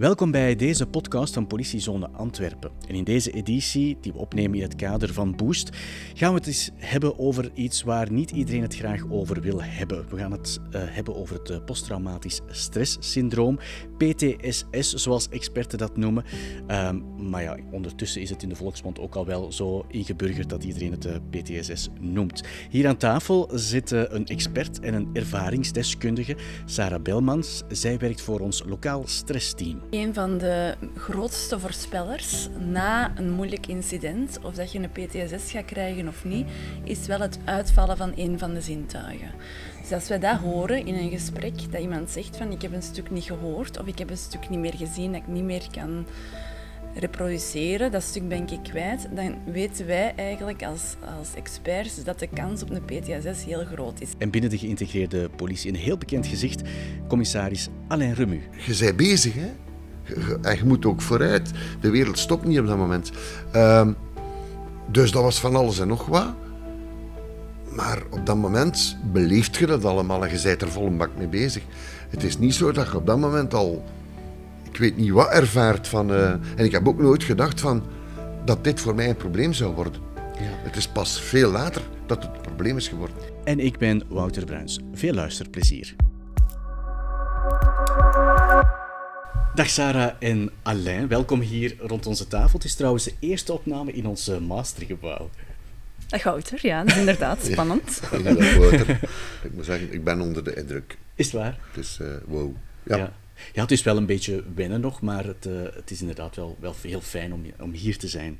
Welkom bij deze podcast van Politiezone Antwerpen. En in deze editie, die we opnemen in het kader van Boost, gaan we het eens hebben over iets waar niet iedereen het graag over wil hebben. We gaan het uh, hebben over het uh, posttraumatisch stresssyndroom, PTSS, zoals experten dat noemen. Um, maar ja, ondertussen is het in de volksmond ook al wel zo ingeburgerd dat iedereen het uh, PTSS noemt. Hier aan tafel zitten een expert en een ervaringsdeskundige, Sarah Belmans. Zij werkt voor ons lokaal stressteam. Een van de grootste voorspellers na een moeilijk incident, of dat je een PTSS gaat krijgen of niet, is wel het uitvallen van een van de zintuigen. Dus als wij dat horen in een gesprek, dat iemand zegt van ik heb een stuk niet gehoord of ik heb een stuk niet meer gezien, dat ik niet meer kan reproduceren, dat stuk ben ik kwijt, dan weten wij eigenlijk als, als experts dat de kans op een PTSS heel groot is. En binnen de geïntegreerde politie een heel bekend gezicht, commissaris Alain Remu. Je bent bezig, hè? En je moet ook vooruit. De wereld stopt niet op dat moment. Um, dus dat was van alles en nog wat. Maar op dat moment beleeft je dat allemaal en je bent er vol een bak mee bezig. Het is niet zo dat je op dat moment al, ik weet niet wat ervaart van. Uh, en ik heb ook nooit gedacht van dat dit voor mij een probleem zou worden. Ja. Het is pas veel later dat het een probleem is geworden. En ik ben Wouter Bruins. Veel luisterplezier. Dag Sarah en Alain, welkom hier rond onze tafel. Het is trouwens de eerste opname in ons mastergebouw. Dag Wouter, ja, dat is inderdaad spannend. Ja, Wouter. Ik moet zeggen, ik ben onder de indruk. Is het waar? Het is uh, wow. Ja. ja. ja. het is wel een beetje wennen nog, maar het, uh, het is inderdaad wel, wel heel fijn om, om hier te zijn.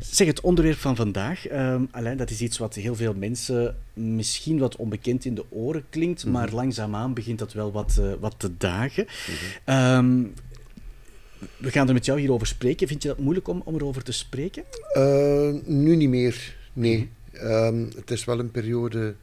Zeg, het onderwerp van vandaag, um, Alain, dat is iets wat heel veel mensen misschien wat onbekend in de oren klinkt, mm -hmm. maar langzaamaan begint dat wel wat, uh, wat te dagen. Mm -hmm. um, we gaan er met jou hierover spreken. Vind je dat moeilijk om, om erover te spreken? Uh, nu niet meer, nee. Um, het is wel een periode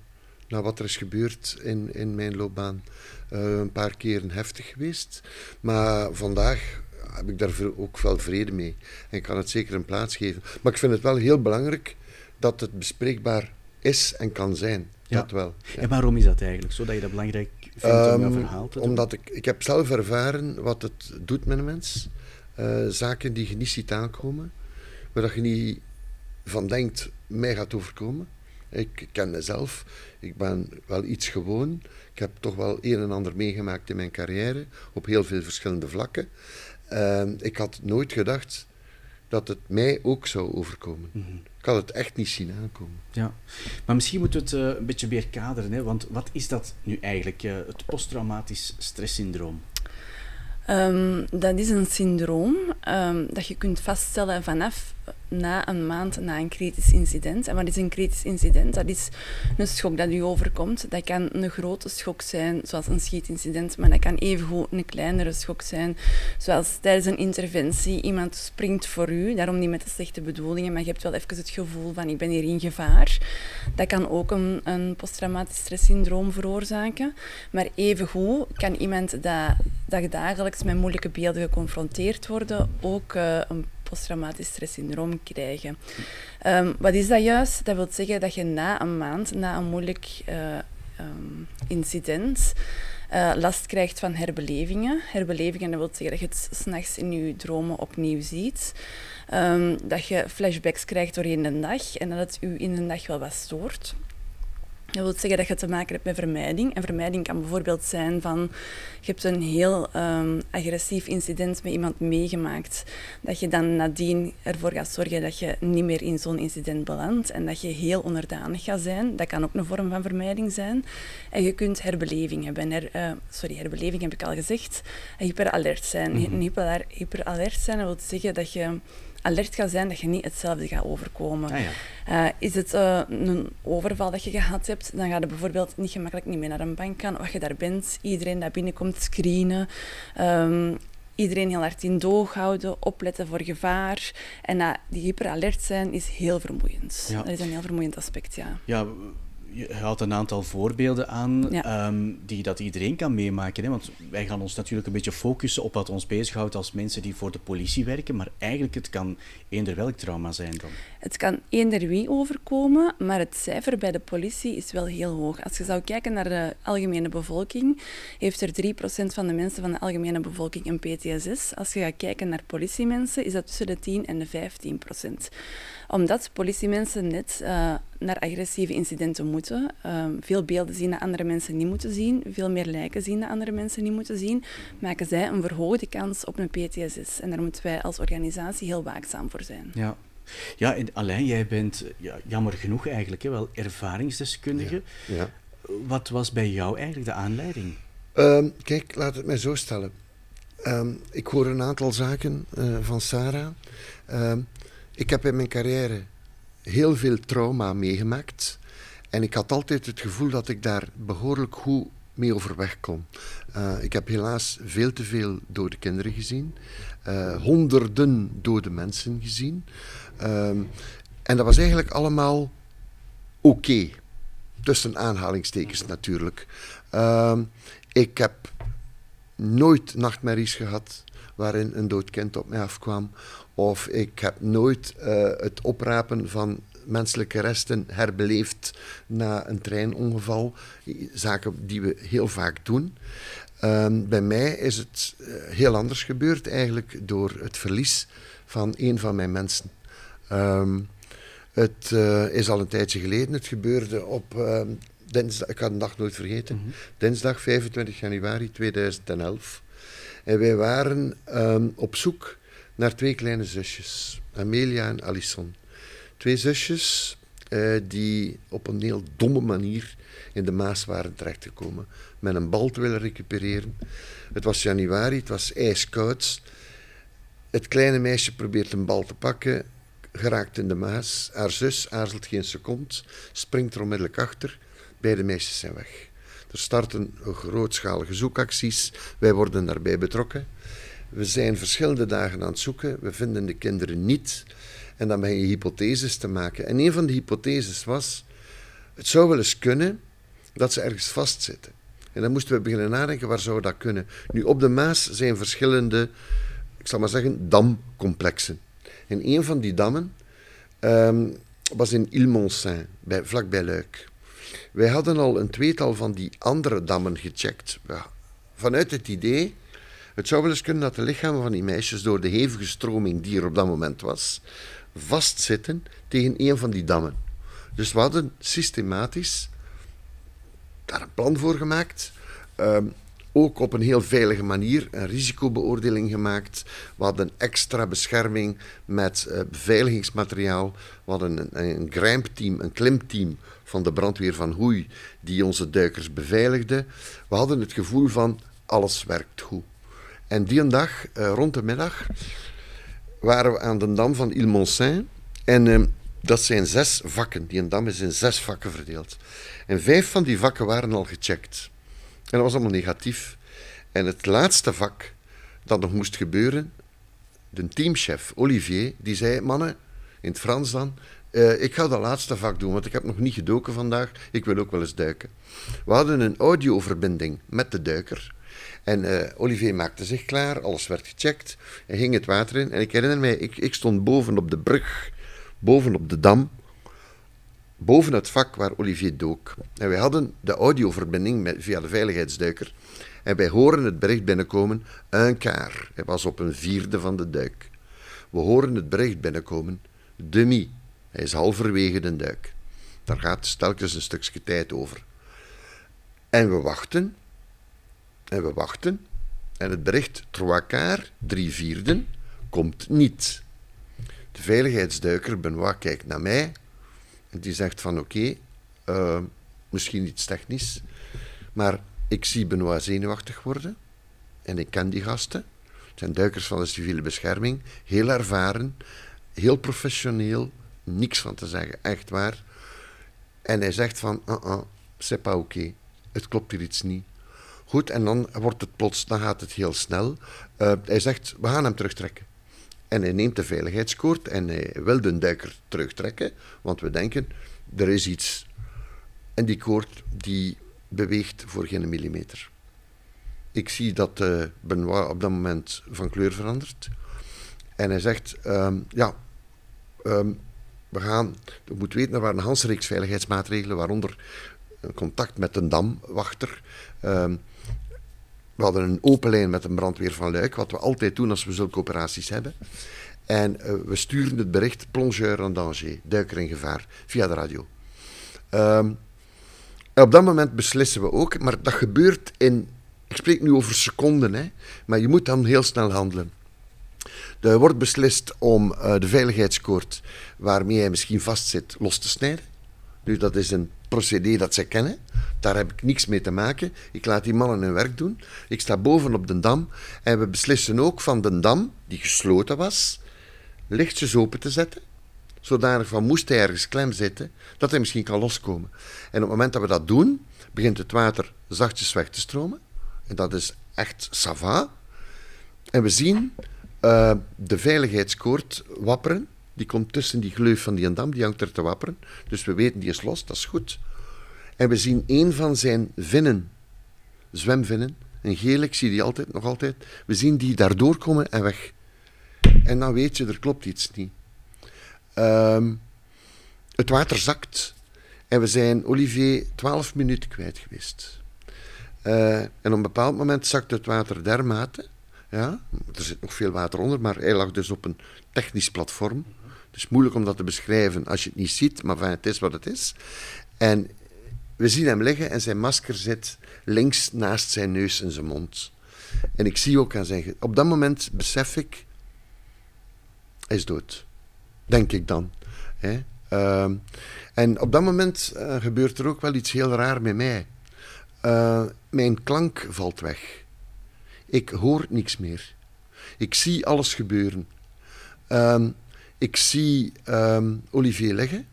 na wat er is gebeurd in, in mijn loopbaan. Uh, een paar keren heftig geweest. Maar vandaag heb ik daar ook wel vrede mee. En ik kan het zeker een plaats geven. Maar ik vind het wel heel belangrijk dat het bespreekbaar is en kan zijn. Ja. Dat wel. Ja. En waarom is dat eigenlijk zo, dat je dat belangrijk vindt um, om jouw verhaal te doen? Omdat ik, ik heb zelf ervaren wat het doet met een mens. Uh, zaken die je niet ziet aankomen, waar je niet van denkt, mij gaat overkomen. Ik ken mezelf, ik ben wel iets gewoon. Ik heb toch wel een en ander meegemaakt in mijn carrière, op heel veel verschillende vlakken. Uh, ik had nooit gedacht dat het mij ook zou overkomen. Mm -hmm. Ik had het echt niet zien aankomen. Ja, maar misschien moeten we het uh, een beetje meer kaderen. Hè? Want wat is dat nu eigenlijk, uh, het posttraumatisch stresssyndroom? Um, dat is een syndroom um, dat je kunt vaststellen vanaf na een maand na een kritisch incident. En wat is een kritisch incident? Dat is een schok dat u overkomt. Dat kan een grote schok zijn, zoals een schietincident, maar dat kan evengoed een kleinere schok zijn, zoals tijdens een interventie iemand springt voor u, daarom niet met de slechte bedoelingen, maar je hebt wel even het gevoel van ik ben hier in gevaar. Dat kan ook een, een posttraumatisch stresssyndroom veroorzaken, maar evengoed kan iemand dat, dat dagelijks met moeilijke beelden geconfronteerd worden ook uh, een posttraumatisch stresssyndroom krijgen. Um, wat is dat juist? Dat wil zeggen dat je na een maand, na een moeilijk uh, um, incident, uh, last krijgt van herbelevingen. Herbelevingen, dat wil zeggen dat je het s'nachts in je dromen opnieuw ziet. Um, dat je flashbacks krijgt doorheen de dag en dat het u in de dag wel wat stoort. Dat wil zeggen dat je te maken hebt met vermijding. En vermijding kan bijvoorbeeld zijn van je hebt een heel um, agressief incident met iemand meegemaakt. Dat je dan nadien ervoor gaat zorgen dat je niet meer in zo'n incident belandt en dat je heel onderdanig gaat zijn. Dat kan ook een vorm van vermijding zijn. En je kunt herbeleving hebben. Her, uh, sorry, herbeleving heb ik al gezegd. Hyperalert zijn. Mm -hmm. Hyper, hyperalert zijn dat wil zeggen dat je alert gaat zijn dat je niet hetzelfde gaat overkomen. Ah, ja. uh, is het uh, een overval dat je gehad hebt, dan ga je bijvoorbeeld niet gemakkelijk niet meer naar een bank gaan. Wat je daar bent, iedereen dat binnenkomt screenen. Um, iedereen heel hard in doog houden, opletten voor gevaar. En uh, die hyperalert zijn is heel vermoeiend. Ja. Dat is een heel vermoeiend aspect, ja. Ja, je haalt een aantal voorbeelden aan Ja. ehm, die dat iedereen kan meemaken. Hè? Want wij gaan ons natuurlijk een beetje focussen op wat ons bezighoudt als mensen die voor de politie werken. Maar eigenlijk, het kan eender welk trauma zijn dan. Het kan eender wie overkomen, maar het cijfer bij de politie is wel heel hoog. Als je zou kijken naar de algemene bevolking, heeft er 3% van de mensen van de algemene bevolking een PTSS. Als je gaat kijken naar politiemensen, is dat tussen de 10 en de 15%. Omdat politiemensen net eh, naar agressieve incidenten moeten, ehm, veel beelden zien dat andere mensen niet moeten zien, veel meer lijken zien dat andere mensen niet moeten zien, maken zij een verhoogde kans op een PTSS. En daar moeten wij als organisatie heel waakzaam voor zijn. Ja. Ja, en Alain, jij bent ja, jammer genoeg eigenlijk hè, wel ervaringsdeskundige. Ja. Wat was bij jou eigenlijk de aanleiding? Ehm, kijk, laat het mij zo stellen. Ehm, ik hoor een aantal zaken eh, van Sarah. Ehm, ik heb in mijn carrière heel veel trauma meegemaakt. En ik had altijd het gevoel dat ik daar behoorlijk goed mee overweg kon. Eh, ik heb helaas veel te veel dode kinderen gezien. eh, honderden dode mensen gezien. Ehm, en dat was eigenlijk allemaal oké. Tussen aanhalingstekens natuurlijk. Ehm, ik heb nooit nachtmerries gehad waarin een dood kind op mij afkwam. Of ik heb nooit eh, het oprapen van menselijke resten herbeleefd na een treinongeval. Zaken die we heel vaak doen. Ehm, bij mij is het eh, heel anders gebeurd, eigenlijk door het verlies van een van mijn mensen. Ehm, het eh, is al een tijdje geleden. Het gebeurde op ehm, dinsdag, ik ga de dag nooit vergeten, dinsdag 25 januari 2011. En wij waren ehm, op zoek naar twee kleine zusjes, Amelia en Alison. Twee zusjes eh, die op een heel domme manier in de Maas waren terechtgekomen. Met een bal te willen recupereren. Het was januari, het was ijskoud. Het kleine meisje probeert een bal te pakken, geraakt in de Maas. Haar zus aarzelt geen seconde, springt er onmiddellijk achter. Beide meisjes zijn weg. Er starten grootschalige zoekacties. Wij worden daarbij betrokken. We zijn verschillende dagen aan het zoeken. We vinden de kinderen niet. En dan begin je hypotheses te maken. En een van de hypotheses was: het zou wel eens kunnen dat ze ergens vastzitten. En dan moesten we beginnen nadenken, waar zou dat kunnen? Nu, op de Maas zijn verschillende, ik zal maar zeggen, damcomplexen. En een van die dammen ehm, was in Ilmonsaint, bij, vlakbij Luik. Wij hadden al een tweetal van die andere dammen gecheckt. Vanuit het idee, het zou wel eens kunnen dat de lichamen van die meisjes door de hevige stroming die er op dat moment was, vastzitten tegen een van die dammen. Dus we hadden systematisch daar een plan voor gemaakt. Ehm, ook op een heel veilige manier een risicobeoordeling gemaakt. We hadden extra bescherming met eh, beveiligingsmateriaal. We hadden een, een een klimteam van de brandweer van Hoei, die onze duikers beveiligde. We hadden het gevoel van alles werkt goed. En die een dag, eh, rond de middag, waren we aan de dam van Ilmonsaint. En ehm, dat zijn zes vakken. Die een dam is in zes vakken verdeeld. En vijf van die vakken waren al gecheckt. En dat was allemaal negatief. En het laatste vak dat nog moest gebeuren, de teamchef Olivier, die zei: Mannen, in het Frans dan, eh, ik ga dat laatste vak doen, want ik heb nog niet gedoken vandaag. Ik wil ook wel eens duiken. We hadden een audioverbinding met de duiker. En eh, Olivier maakte zich klaar, alles werd gecheckt. Hij ging het water in. En ik herinner mij, ik, ik stond boven op de brug, boven op de dam boven het vak waar Olivier dook. En wij hadden de audioverbinding via de veiligheidsduiker. En wij horen het bericht binnenkomen, een kaar. Hij was op een vierde van de duik. We horen het bericht binnenkomen, demi. Hij is halverwege de duik. Daar gaat telkens een stukje tijd over. En we wachten. En we wachten. En het bericht, quarts, drie vierden, komt niet. De veiligheidsduiker, Benoit, kijkt naar mij. En die zegt van oké, eh, misschien iets technisch, maar ik zie Benoit zenuwachtig worden. En ik ken die gasten. Het zijn duikers van de civiele bescherming, heel ervaren, heel professioneel, niks van te zeggen, echt waar. En hij zegt van, uh -uh, c'est pas oké, het klopt hier iets niet. Goed, en dan wordt het plots, dan gaat het heel snel. Uh, hij zegt, we gaan hem terugtrekken. En hij neemt de veiligheidskoord en hij wil de duiker terugtrekken, want we denken, er is iets. En die koord die beweegt voor geen millimeter. Ik zie dat uh, Benoit op dat moment van kleur verandert. En hij zegt, ehm, ja, ehm, we gaan, je moet weten, er waren een hele reeks veiligheidsmaatregelen, waaronder een contact met een damwachter. Um, we hadden een open lijn met een brandweer van Luik, wat we altijd doen als we zulke operaties hebben. En uh, we sturen het bericht plongeur en danger, duiker in gevaar, via de radio. Um, op dat moment beslissen we ook, maar dat gebeurt in, ik spreek nu over seconden, hè, maar je moet dan heel snel handelen. Er wordt beslist om uh, de veiligheidskoord waarmee hij misschien vastzit los te snijden. Nu, dat is een procedé dat zij kennen. Daar heb ik niks mee te maken. Ik laat die mannen hun werk doen. Ik sta boven op de dam. En we beslissen ook van de dam, die gesloten was, lichtjes open te zetten. Zodanig van moest hij ergens klem zitten, dat hij misschien kan loskomen. En op het moment dat we dat doen, begint het water zachtjes weg te stromen. En dat is echt sava. En we zien uh, de veiligheidskoord wapperen. Die komt tussen die gleuf van die dam, die hangt er te wapperen. Dus we weten, die is los, dat is goed. En we zien een van zijn vinnen, zwemvinnen, een gele, ik zie die altijd, nog altijd. We zien die daardoor komen en weg. En dan weet je, er klopt iets niet. Um, het water zakt. En we zijn Olivier 12 minuten kwijt geweest. Uh, en op een bepaald moment zakt het water dermate. Ja, er zit nog veel water onder, maar hij lag dus op een technisch platform. Het is moeilijk om dat te beschrijven als je het niet ziet, maar van, het is wat het is. En we zien hem liggen en zijn masker zit links naast zijn neus en zijn mond. En ik zie ook aan zijn... Op dat moment besef ik... Hij is dood. Denk ik dan. Hè? Uh, en op dat moment uh, gebeurt er ook wel iets heel raar met mij. Uh, mijn klank valt weg. Ik hoor niks meer. Ik zie alles gebeuren. Um, ik zie um, Olivier leggen.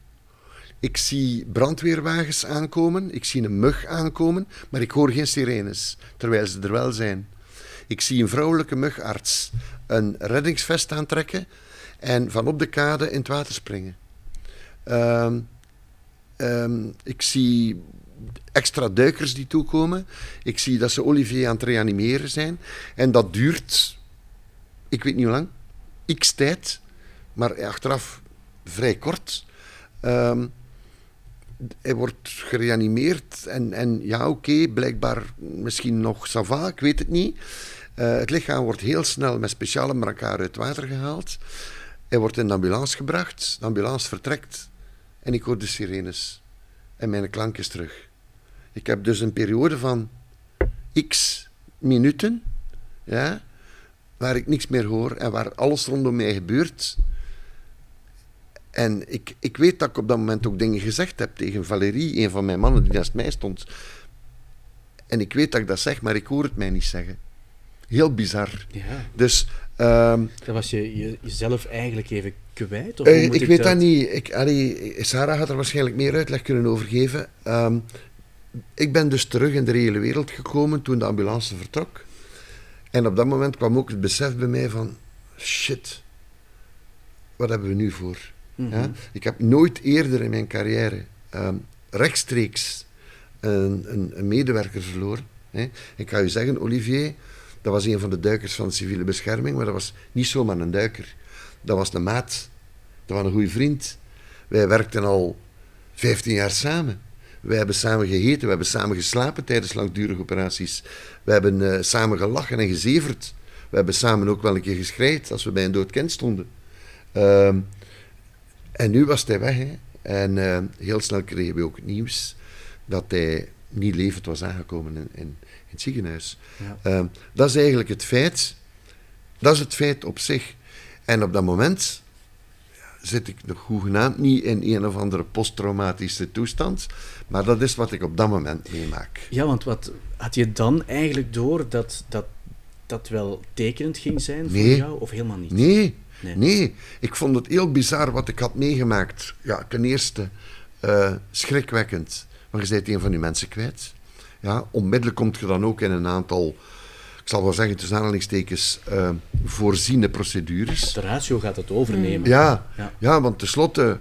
Ik zie brandweerwagens aankomen. Ik zie een mug aankomen. Maar ik hoor geen sirenes, terwijl ze er wel zijn. Ik zie een vrouwelijke mugarts een reddingsvest aantrekken en van op de kade in het water springen. Um, ik zie extra duikers die toekomen. Ik zie dat ze Olivier aan het reanimeren zijn. En dat duurt, ik weet niet hoe lang, x tijd, maar achteraf vrij kort. Um, hij wordt gereanimeerd en, en ja, oké, blijkbaar misschien nog sava, ik weet het niet. Uh, het lichaam wordt heel snel met speciale brancard uit water gehaald. Hij wordt in de ambulance gebracht, de ambulance vertrekt en ik hoor de sirenes. En mijn klank is terug. Ik heb dus een periode van x minuten, ja, waar ik niks meer hoor en waar alles rondom mij gebeurt. En ik, ik weet dat ik op dat moment ook dingen gezegd heb tegen Valérie, een van mijn mannen die naast mij stond. En ik weet dat ik dat zeg, maar ik hoor het mij niet zeggen. Heel bizar. Ja. Dus... Um, dan was je, jezelf eigenlijk even kwijt? Of uh, ik, ik weet dat niet. Ik, allee, Sarah had er waarschijnlijk meer uitleg kunnen over geven. Um, ik ben dus terug in de reële wereld gekomen toen de ambulance vertrok. En op dat moment kwam ook het besef bij mij van... Shit, wat hebben we nu voor? Mm -hmm. ja? Ik heb nooit eerder in mijn carrière um, rechtstreeks een, een, een, medewerker verloren. Hè? Ik kan je zeggen, Olivier, dat was een van de duikers van de civiele bescherming, maar dat was niet zomaar een duiker. Dat was een maat. Dat was een goede vriend. Wij werkten al 15 jaar samen. Wij hebben samen gegeten, we hebben samen geslapen tijdens langdurige operaties. We hebben uh, samen gelachen en gezeverd. We hebben samen ook wel een keer geschreid als we bij een dood kind stonden. Uh, en nu was hij weg. Hè. En uh, heel snel kregen we ook het nieuws dat hij niet levend was aangekomen in, in, in het ziekenhuis. Ja. Ehm, dat is eigenlijk het feit. Dat is het feit op zich. En op dat moment zit ik nog hoegenaamd niet in een of andere posttraumatische toestand. Maar dat is wat ik op dat moment meemaak. Ja, want wat had je dan eigenlijk door dat dat, dat wel tekenend ging zijn voor jou, of helemaal niet? Nee, nee, nee. Ik vond het heel bizar wat ik had meegemaakt. Ja, ten eerste uh, schrikwekkend, want je bent een van die mensen kwijt. Ja, onmiddellijk komt je dan ook in een aantal ik zal wel zeggen, tussen aanhalingstekens, uh, voorziene procedures. De ratio gaat het overnemen. Ja, ja. ja want tenslotte,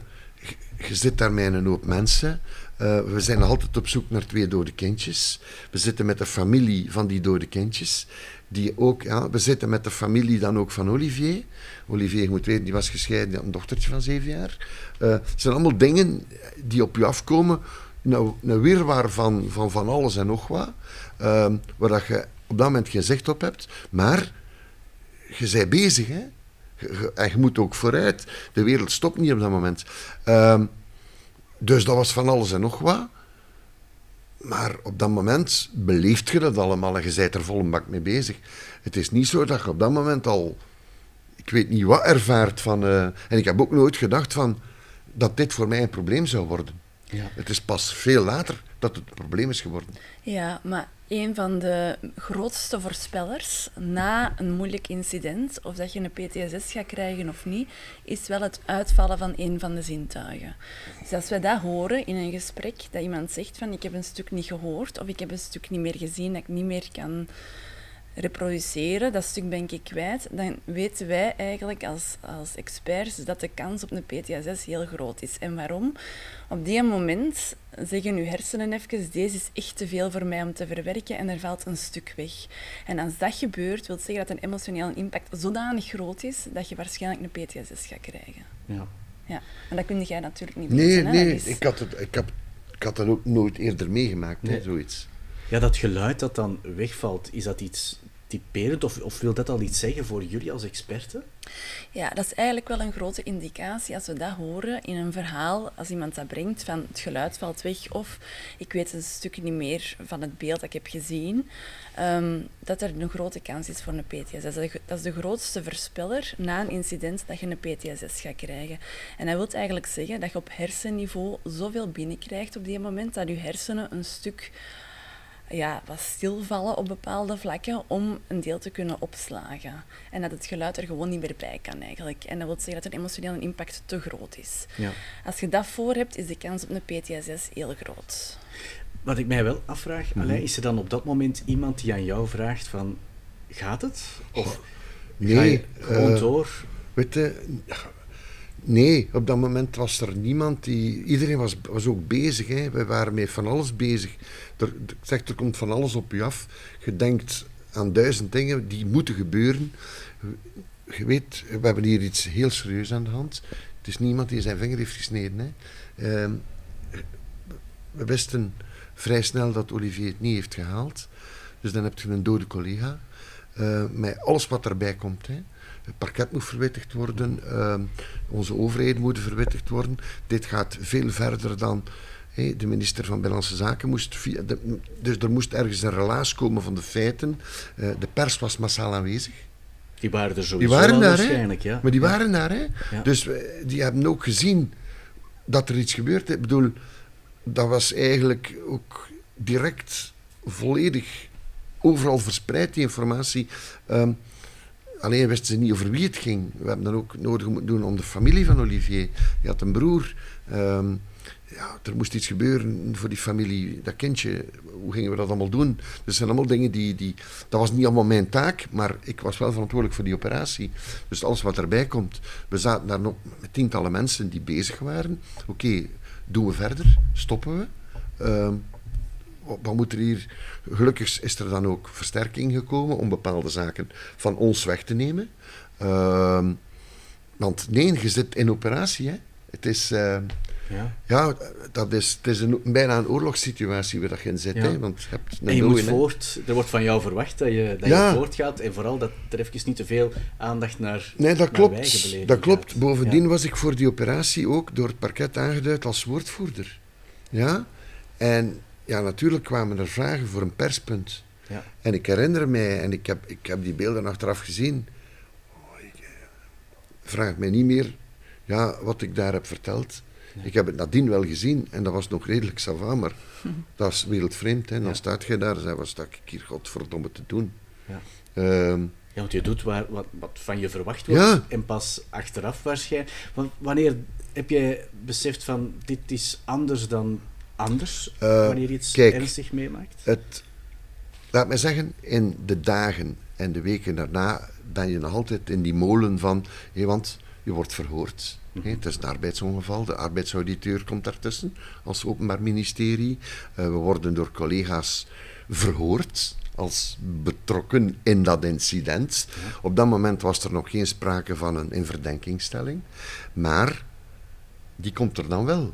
je zit daar met een hoop mensen. Eh, we zijn altijd op zoek naar twee dode kindjes. We zitten met de familie van die dode kindjes. Die ook, ja, we zitten met de familie dan ook van Olivier. Olivier, je moet weten, die was gescheiden, die had een dochtertje van zeven jaar. Eh, het zijn allemaal dingen die op je afkomen. Nou, een wirwar van, van van alles en nog wat. Uh, waar dat je op dat moment geen zicht op hebt. Maar je bent bezig, hè. En je moet ook vooruit. De wereld stopt niet op dat moment. Ehm, dus dat was van alles en nog wat. Maar op dat moment beleeft je dat allemaal en je bent er vol een bak mee bezig. Het is niet zo dat je op dat moment al, ik weet niet wat ervaart van. Uh, en ik heb ook nooit gedacht van dat dit voor mij een probleem zou worden. Ja. Het is pas veel later dat het probleem is geworden. Ja, maar een van de grootste voorspellers na een moeilijk incident, of dat je een PTSS gaat krijgen of niet, is wel het uitvallen van een van de zintuigen. Dus als we dat horen in een gesprek, dat iemand zegt van ik heb een stuk niet gehoord of ik heb een stuk niet meer gezien, dat ik niet meer kan reproduceren, dat stuk ben ik kwijt, dan weten wij eigenlijk als, als experts dat de kans op een PTSS heel groot is. En waarom? Op die moment zeggen uw hersenen even, deze is echt te veel voor mij om te verwerken en er valt een stuk weg. En als dat gebeurt, wil zeggen dat een emotionele impact zodanig groot is dat je waarschijnlijk een PTSS gaat krijgen. Ja. Ja, en dat kun jij natuurlijk niet nee, weten. Nee, ik, had het, ik, heb, ik had dat ook nooit eerder meegemaakt, nee. zoiets. Ja, dat geluid dat dan wegvalt, is dat iets of, of wil dat al iets zeggen voor jullie als experten? Ja, dat is eigenlijk wel een grote indicatie als we dat horen in een verhaal, als iemand dat brengt van het geluid valt weg of ik weet een stukje niet meer van het beeld dat ik heb gezien, um, dat er een grote kans is voor een PTSS. Dat is, de, dat is de grootste voorspeller na een incident dat je een PTSS gaat krijgen. En dat wil eigenlijk zeggen dat je op hersenniveau zoveel binnenkrijgt op die moment dat je hersenen een stuk ja, wat stilvallen op bepaalde vlakken om een deel te kunnen opslagen. En dat het geluid er gewoon niet meer bij kan eigenlijk. En dat wil zeggen dat een emotionele impact te groot is. Ja. Als je dat voor hebt, is de kans op een PTSS heel groot. Wat ik mij wel afvraag, mm is er dan op dat moment iemand die aan jou vraagt van, gaat het? Of nee, ga je gewoon uh, door? Weet je, Nee, op dat moment was er niemand die. Iedereen was, was ook bezig. Hè. Wij waren met van alles bezig. Er, ik zeg, er komt van alles op je af. Je denkt aan duizend dingen die moeten gebeuren. Je weet, we hebben hier iets heel serieus aan de hand. Het is niemand die zijn vinger heeft gesneden. Hè. Uh, we wisten vrij snel dat Olivier het niet heeft gehaald. Dus dan heb je een dode collega. Uh, met alles wat erbij komt. Hè. Het parket moet verwittigd worden, uh, onze overheden moeten verwittigd worden. Dit gaat veel verder dan hey, de minister van Binnenlandse Zaken moest. Via de, dus er moest ergens een relaas komen van de feiten. Uh, de pers was massaal aanwezig. Die waren er sowieso die waren daar, waarschijnlijk, ja. Maar die waren daar, hè. Ja. Dus uh, die hebben ook gezien dat er iets gebeurt. Ik bedoel, dat was eigenlijk ook direct volledig overal verspreid, die informatie. Um, Alleen wisten ze niet over wie het ging. We hebben dan ook nodig moeten doen om de familie van Olivier. Hij had een broer. Um, ja, er moest iets gebeuren voor die familie, dat kindje. Hoe gingen we dat allemaal doen? Dus zijn allemaal dingen die, die... Dat was niet allemaal mijn taak, maar ik was wel verantwoordelijk voor die operatie. Dus alles wat erbij komt. We zaten daar nog met tientallen mensen die bezig waren. Oké, doen we verder? Stoppen we? Um, wat moet er hier... Gelukkig is er dan ook versterking gekomen om bepaalde zaken van ons weg te nemen. Uh, want nee, je zit in operatie. Hè. Het is... Uh, ja. ja, dat is, het is een, bijna een oorlogssituatie waar je in zit. Ja. Hè, want je hebt en je moet voort, er wordt van jou verwacht dat je, dat ja. je voortgaat en vooral dat er even niet te veel aandacht naar Nee, dat klopt. Dat klopt. Bovendien was ik voor die operatie ook door het parket aangeduid als woordvoerder. Ja? En ja, natuurlijk kwamen er vragen voor een perspunt. Ja. En ik herinner mij, en ik heb, ik heb die beelden achteraf gezien, oh, ik, eh, vraag mij niet meer ja, wat ik daar heb verteld. Ik heb het nadien wel gezien en dat was nog redelijk sava, maar dat is wereldvreemd. Hè. Dan ja. staat je daar en zei, wat sta ik hier godverdomme te doen? Ja. Um, ja, want je doet waar, wat, wat van je verwacht wordt ja. en pas achteraf waarschijnlijk. Wanneer heb jij beseft van dit is anders dan anders uh, wanneer je iets kijk, ernstig meemaakt? Het, laat mij zeggen, in de dagen en de weken daarna ben je nog altijd in die molen van... Hey, want je wordt verhoord. Hè. Het is een arbeidsongeval, de arbeidsauditeur komt daartussen als openbaar ministerie. Eh, we worden door collega's verhoord als betrokken in dat incident. Op dat moment was er nog geen sprake van een inverdenkingstelling, maar die komt er dan wel.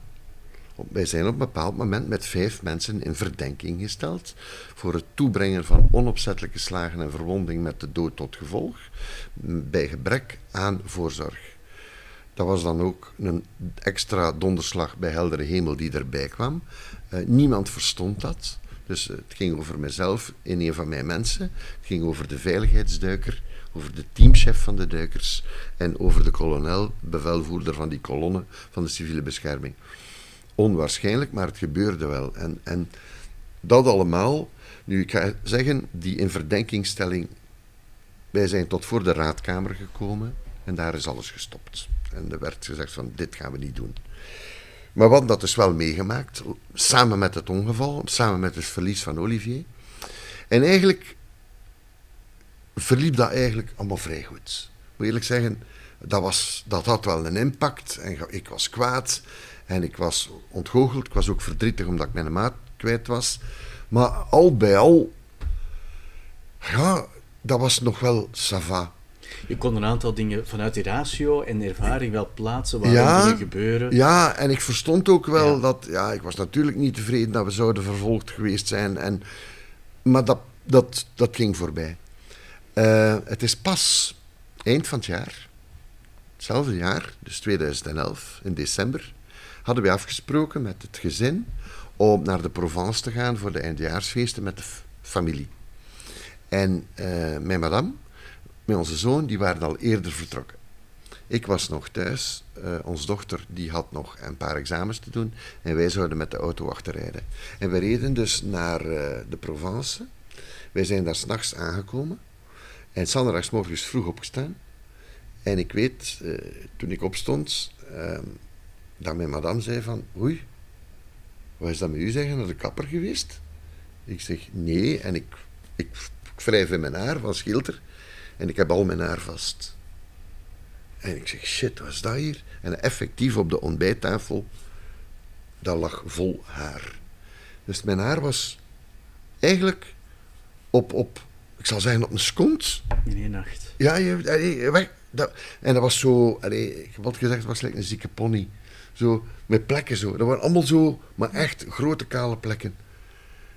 Wij zijn op een bepaald moment met vijf mensen in verdenking gesteld voor het toebrengen van onopzettelijke slagen en verwonding met de dood tot gevolg, bij gebrek aan voorzorg. Dat was dan ook een extra donderslag bij heldere hemel die erbij kwam. Uh, niemand verstond dat. Dus het ging over mezelf in een van mijn mensen. Het ging over de veiligheidsduiker, over de teamchef van de duikers en over de kolonel, bevelvoerder van die kolonne van de civiele bescherming. Onwaarschijnlijk, maar het gebeurde wel. En, en dat allemaal, nu ik ga zeggen, die in verdenkingstelling, wij zijn tot voor de raadkamer gekomen en daar is alles gestopt. En er werd gezegd van dit gaan we niet doen. Maar wat dat is wel meegemaakt, samen met het ongeval, samen met het verlies van Olivier. En eigenlijk verliep dat eigenlijk allemaal vrij goed. Moet eerlijk zeggen, dat, was, dat had wel een impact. En ik was kwaad en ik was ontgoocheld. Ik was ook verdrietig omdat ik mijn maat kwijt was. Maar al bij al, ja, dat was nog wel sava. Je kon een aantal dingen vanuit die ratio en ervaring wel plaatsen waar ja, dingen gebeuren. Ja, en ik verstond ook wel dat... Ja, ik was natuurlijk niet tevreden dat we zouden vervolgd geweest zijn. En, maar dat, dat, dat ging voorbij. Uh, het is pas eind van het jaar, hetzelfde jaar, dus 2011, in december, hadden we afgesproken met het gezin om naar de Provence te gaan voor de eindejaarsfeesten met de familie. En uh, mijn madame met onze zoon, die waren al eerder vertrokken. Ik was nog thuis. Uh, onze dochter die had nog een paar examens te doen. En wij zouden met de auto achterrijden. En we reden dus naar uh, de Provence. Wij zijn daar s'nachts aangekomen. En morgens vroeg opgestaan. En ik weet, toen ik opstond, ehm, dat mijn madame zei van... Oei, wat is dat met u zeggen? Naar de kapper geweest? Ik zeg, nee. En ik, ik, ik wrijf in mijn haar van schilder. En ik heb al mijn haar vast. En ik zeg, shit, wat is dat hier? En effectief op de ontbijttafel, dat lag vol haar. Dus mijn haar was eigenlijk op, op ik zal zeggen, op een skont. In één nacht. Ja, je, weg, dat, en dat was zo, allee, ik heb altijd gezegd, het was like een zieke pony. Zo, met plekken zo. Dat waren allemaal zo, maar echt grote kale plekken.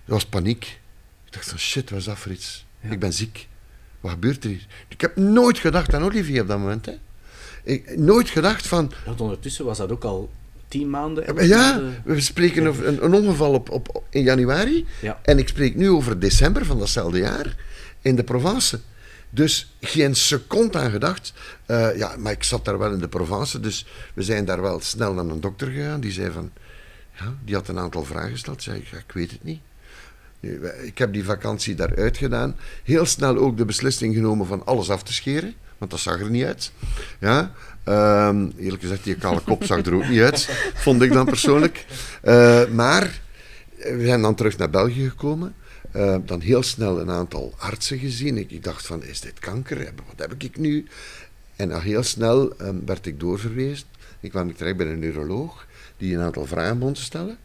Dat was paniek. Ik dacht van, shit, wat is dat voor iets? Ik ben ziek. Wat gebeurt er hier? Ik heb nooit gedacht aan Olivier op dat moment. Hè. Ik, nooit gedacht van... Ja, ondertussen was dat ook al tien maanden. Ja, we spreken over een, een ongeval op, op, in januari. Ja. En ik spreek nu over december van datzelfde jaar in de Provence. Dus geen seconde aan gedacht. Uh, ja, maar ik zat daar wel in de Provence, dus we zijn daar wel snel naar een dokter gegaan. Die zei van, ja, die had een aantal vragen gesteld. Zei ik, weet het niet. Ik heb die vakantie daaruit gedaan. Heel snel ook de beslissing genomen van alles af te scheren. Want dat zag er niet uit. Ja, um, eerlijk gezegd, die kale kop zag er ook niet uit. Vond ik dan persoonlijk. Uh, maar we zijn dan terug naar België gekomen. Uh, dan heel snel een aantal artsen gezien. Ik, dacht van, is dit kanker? Wat heb ik nu? En al heel snel um, werd ik doorverwezen. Ik kwam terecht bij een neuroloog die een aantal vragen moest stellen.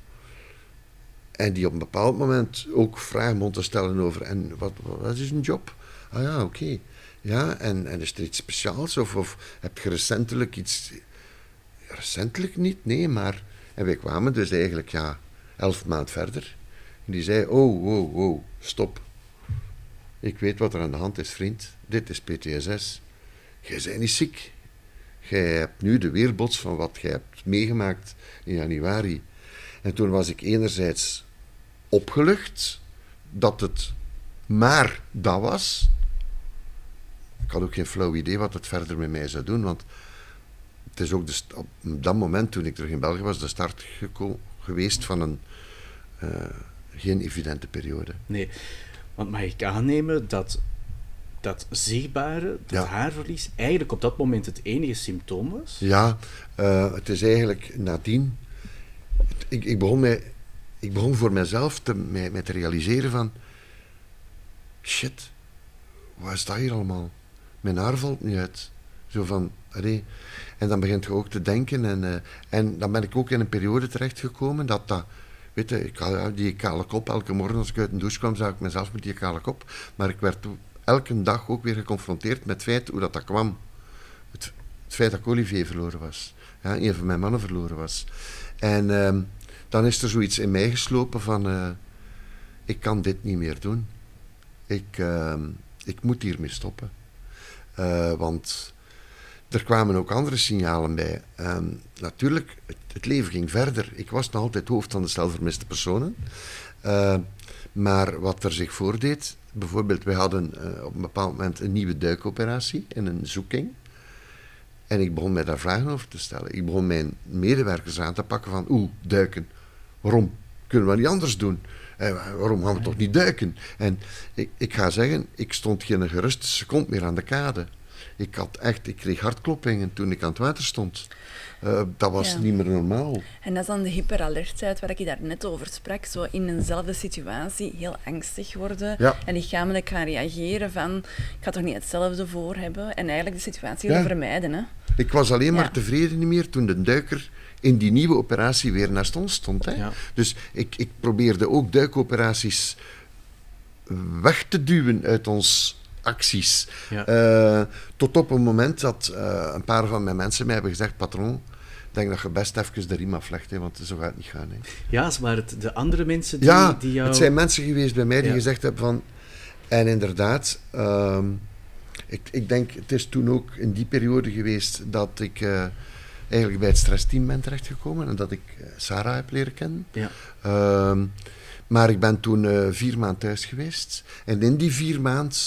En die op een bepaald moment ook vragen mocht te stellen over, en wat, wat is een job? Ah ja, oké. Ja, en, en is er iets speciaals? Of, of heb je recentelijk iets... Recentelijk niet, nee, maar... En wij kwamen dus eigenlijk, ja, elf maand verder. Die zei, oh, wow, wow, stop. Ik weet wat er aan de hand is, vriend. Dit is PTSS. Jij bent niet ziek. Jij hebt nu de weerbots van wat jij hebt meegemaakt in januari. En toen was ik enerzijds opgelucht dat het maar dat was. Ik had ook geen flauw idee wat het verder met mij zou doen, want het is ook op dat moment toen ik terug in België was, de start geweest van een uh, geen evidente periode. Nee, want mag ik aannemen dat dat zichtbare, dat haarverlies, eigenlijk op dat moment het enige symptoom was? Ja, uh, het is eigenlijk nadien. Ik, ik begon mij ik begon voor mezelf te, mij, te realiseren van... Shit, wat is dat hier allemaal? Mijn haar valt niet uit. Zo van, allee. En dan begint je ook te denken. En, eh, en dan ben ik ook in een periode terechtgekomen dat dat... Weet ik had die kale kop. Elke morgen als ik uit een douche kwam, zag ik mezelf met die kale kop. Maar ik werd elke dag ook weer geconfronteerd met het feit hoe dat, dat kwam. Het, het feit dat Olivier verloren was. Ja, een van mijn mannen verloren was. En ehm, dan is er zoiets in mij geslopen van... eh, ik kan dit niet meer doen. Ik, ehm, ik moet hiermee stoppen. Eh, want er kwamen ook andere signalen bij. Ehm, natuurlijk, het, leven ging verder. Ik was nog altijd hoofd van de stel vermiste personen. Eh, maar wat er zich voordeed, bijvoorbeeld, wij hadden eh, op een bepaald moment een nieuwe duikoperatie in een zoeking. En ik begon mij daar vragen over te stellen. Ik begon mijn medewerkers aan te pakken van, oeh, duiken. Waarom? Kunnen we niet anders doen? Eh, waarom gaan we toch niet duiken? En ik, ik ga zeggen, ik stond geen geruste seconde meer aan de kade. Ik, had echt, ik kreeg hartkloppingen toen ik aan het water stond. Eh, dat was Ja. niet meer normaal. En dat is dan de hyperalertheid waar ik daar net over sprak. Zo in eenzelfde situatie heel angstig worden Ja. en lichamelijk gaan reageren van ik ga toch niet hetzelfde voor hebben en eigenlijk de situatie willen Ja. vermijden. Hè? Ik was alleen maar Ja. tevreden niet meer toen de duiker in die nieuwe operatie weer naast ons stond. Hè. Ja. Dus ik, ik probeerde ook duikoperaties weg te duwen uit ons acties. Ja. Eh, tot op een moment dat eh, een paar van mijn mensen mij hebben gezegd, patroon, ik denk dat je best even de riem aflegt, hè, want zo gaat het niet gaan. Hè. Ja, maar het de andere mensen die, Ja, die jou... het zijn mensen geweest bij mij die Ja. gezegd hebben van... En inderdaad, ehm, ik, ik denk, het is toen ook in die periode geweest dat ik eh, eigenlijk bij het stressteam ben terechtgekomen en dat ik Sarah heb leren kennen. Ja. Ehm, maar ik ben toen vier maanden thuis geweest. En in die vier maanden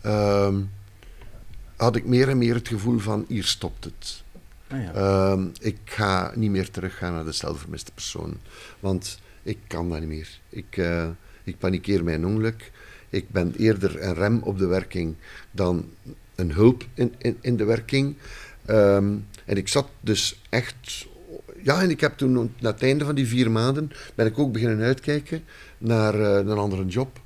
ehm, had ik meer en meer het gevoel van, hier stopt het. Ah, ja. Ehm, ik ga niet meer teruggaan naar de stelvermiste persoon. Want ik kan dat niet meer. Ik, eh, ik panikeer mijn ongeluk. Ik ben eerder een rem op de werking dan een hulp in, in, in de werking. Ehm, en ik zat dus echt... Ja, en ik heb toen, na het einde van die vier maanden, ben ik ook beginnen uitkijken naar eh, een andere job.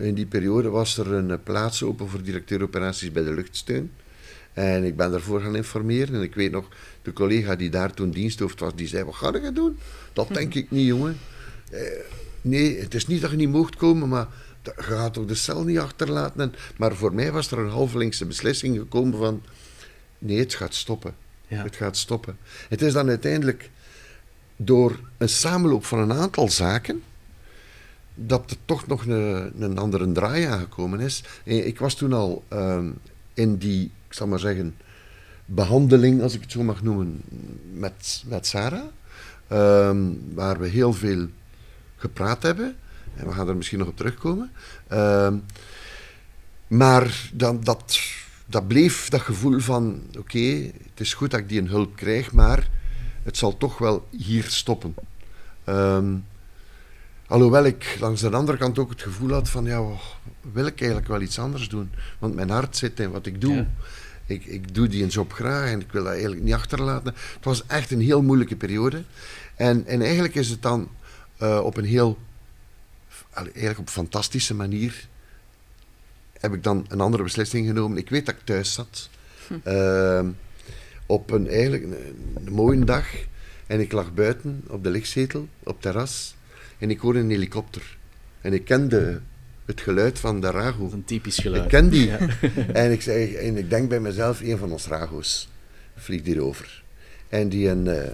In die periode was er een eh, plaats open voor directeur operaties bij de luchtsteun. En ik ben daarvoor gaan informeren. En ik weet nog, de collega die daar toen diensthoofd was, die zei, wat ga je doen? Dat denk ik niet, jongen. Eh, nee, het is niet dat je niet mocht komen, maar dat- je gaat toch de cel niet achterlaten. En, maar voor mij was er een halflinkse beslissing gekomen van, nee, het gaat stoppen. Ja. Het gaat stoppen. Het is dan uiteindelijk door een samenloop van een aantal zaken dat er toch nog een, een andere draai aangekomen is. Eh, Ik was toen al ehm, in die, ik zal maar zeggen, behandeling, als ik het zo mag noemen, met, met Sarah. ehm, waar we heel veel gepraat hebben. En we gaan er misschien nog op terugkomen. Ehm, maar dan, dat, dat bleef dat gevoel van: oké, het is goed dat ik die een hulp krijg, maar het zal toch wel hier stoppen. Ehm, alhoewel ik langs de andere kant ook het gevoel had van: ja, oh, wil ik eigenlijk wel iets anders doen? Want mijn hart zit in wat ik doe. Ja. Ik, ik doe die job graag en ik wil dat eigenlijk niet achterlaten. Het was echt een heel moeilijke periode. En, en eigenlijk is het dan eh, op een heel, eigenlijk op een fantastische manier, heb ik dan een andere beslissing genomen. Ik weet dat ik thuis zat. Ehm, op een eigenlijk een, een mooie dag. En ik lag buiten op de lichtzetel, op terras. En ik hoorde een helikopter. En ik kende het geluid van de Rago. Dat is een typisch geluid. Ik ken die. Ja. En, ik zeg, en ik denk bij mezelf, een van ons Rago's vliegt hierover. En die een, eh,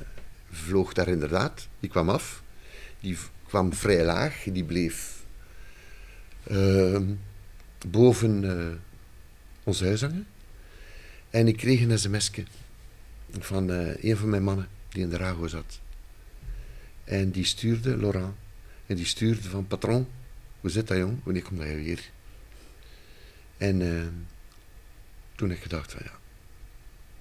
vloog daar inderdaad. Die kwam af. Die kwam vrij laag. Die bleef ehm, boven eh, ons huis hangen. En ik kreeg een sms'je van eh, een van mijn mannen die in de Rago zat. En die stuurde, Laurent, en die stuurde van patron, hoe zit dat jong? Wanneer komt dat weer? En eh, toen heb ik gedacht van ja,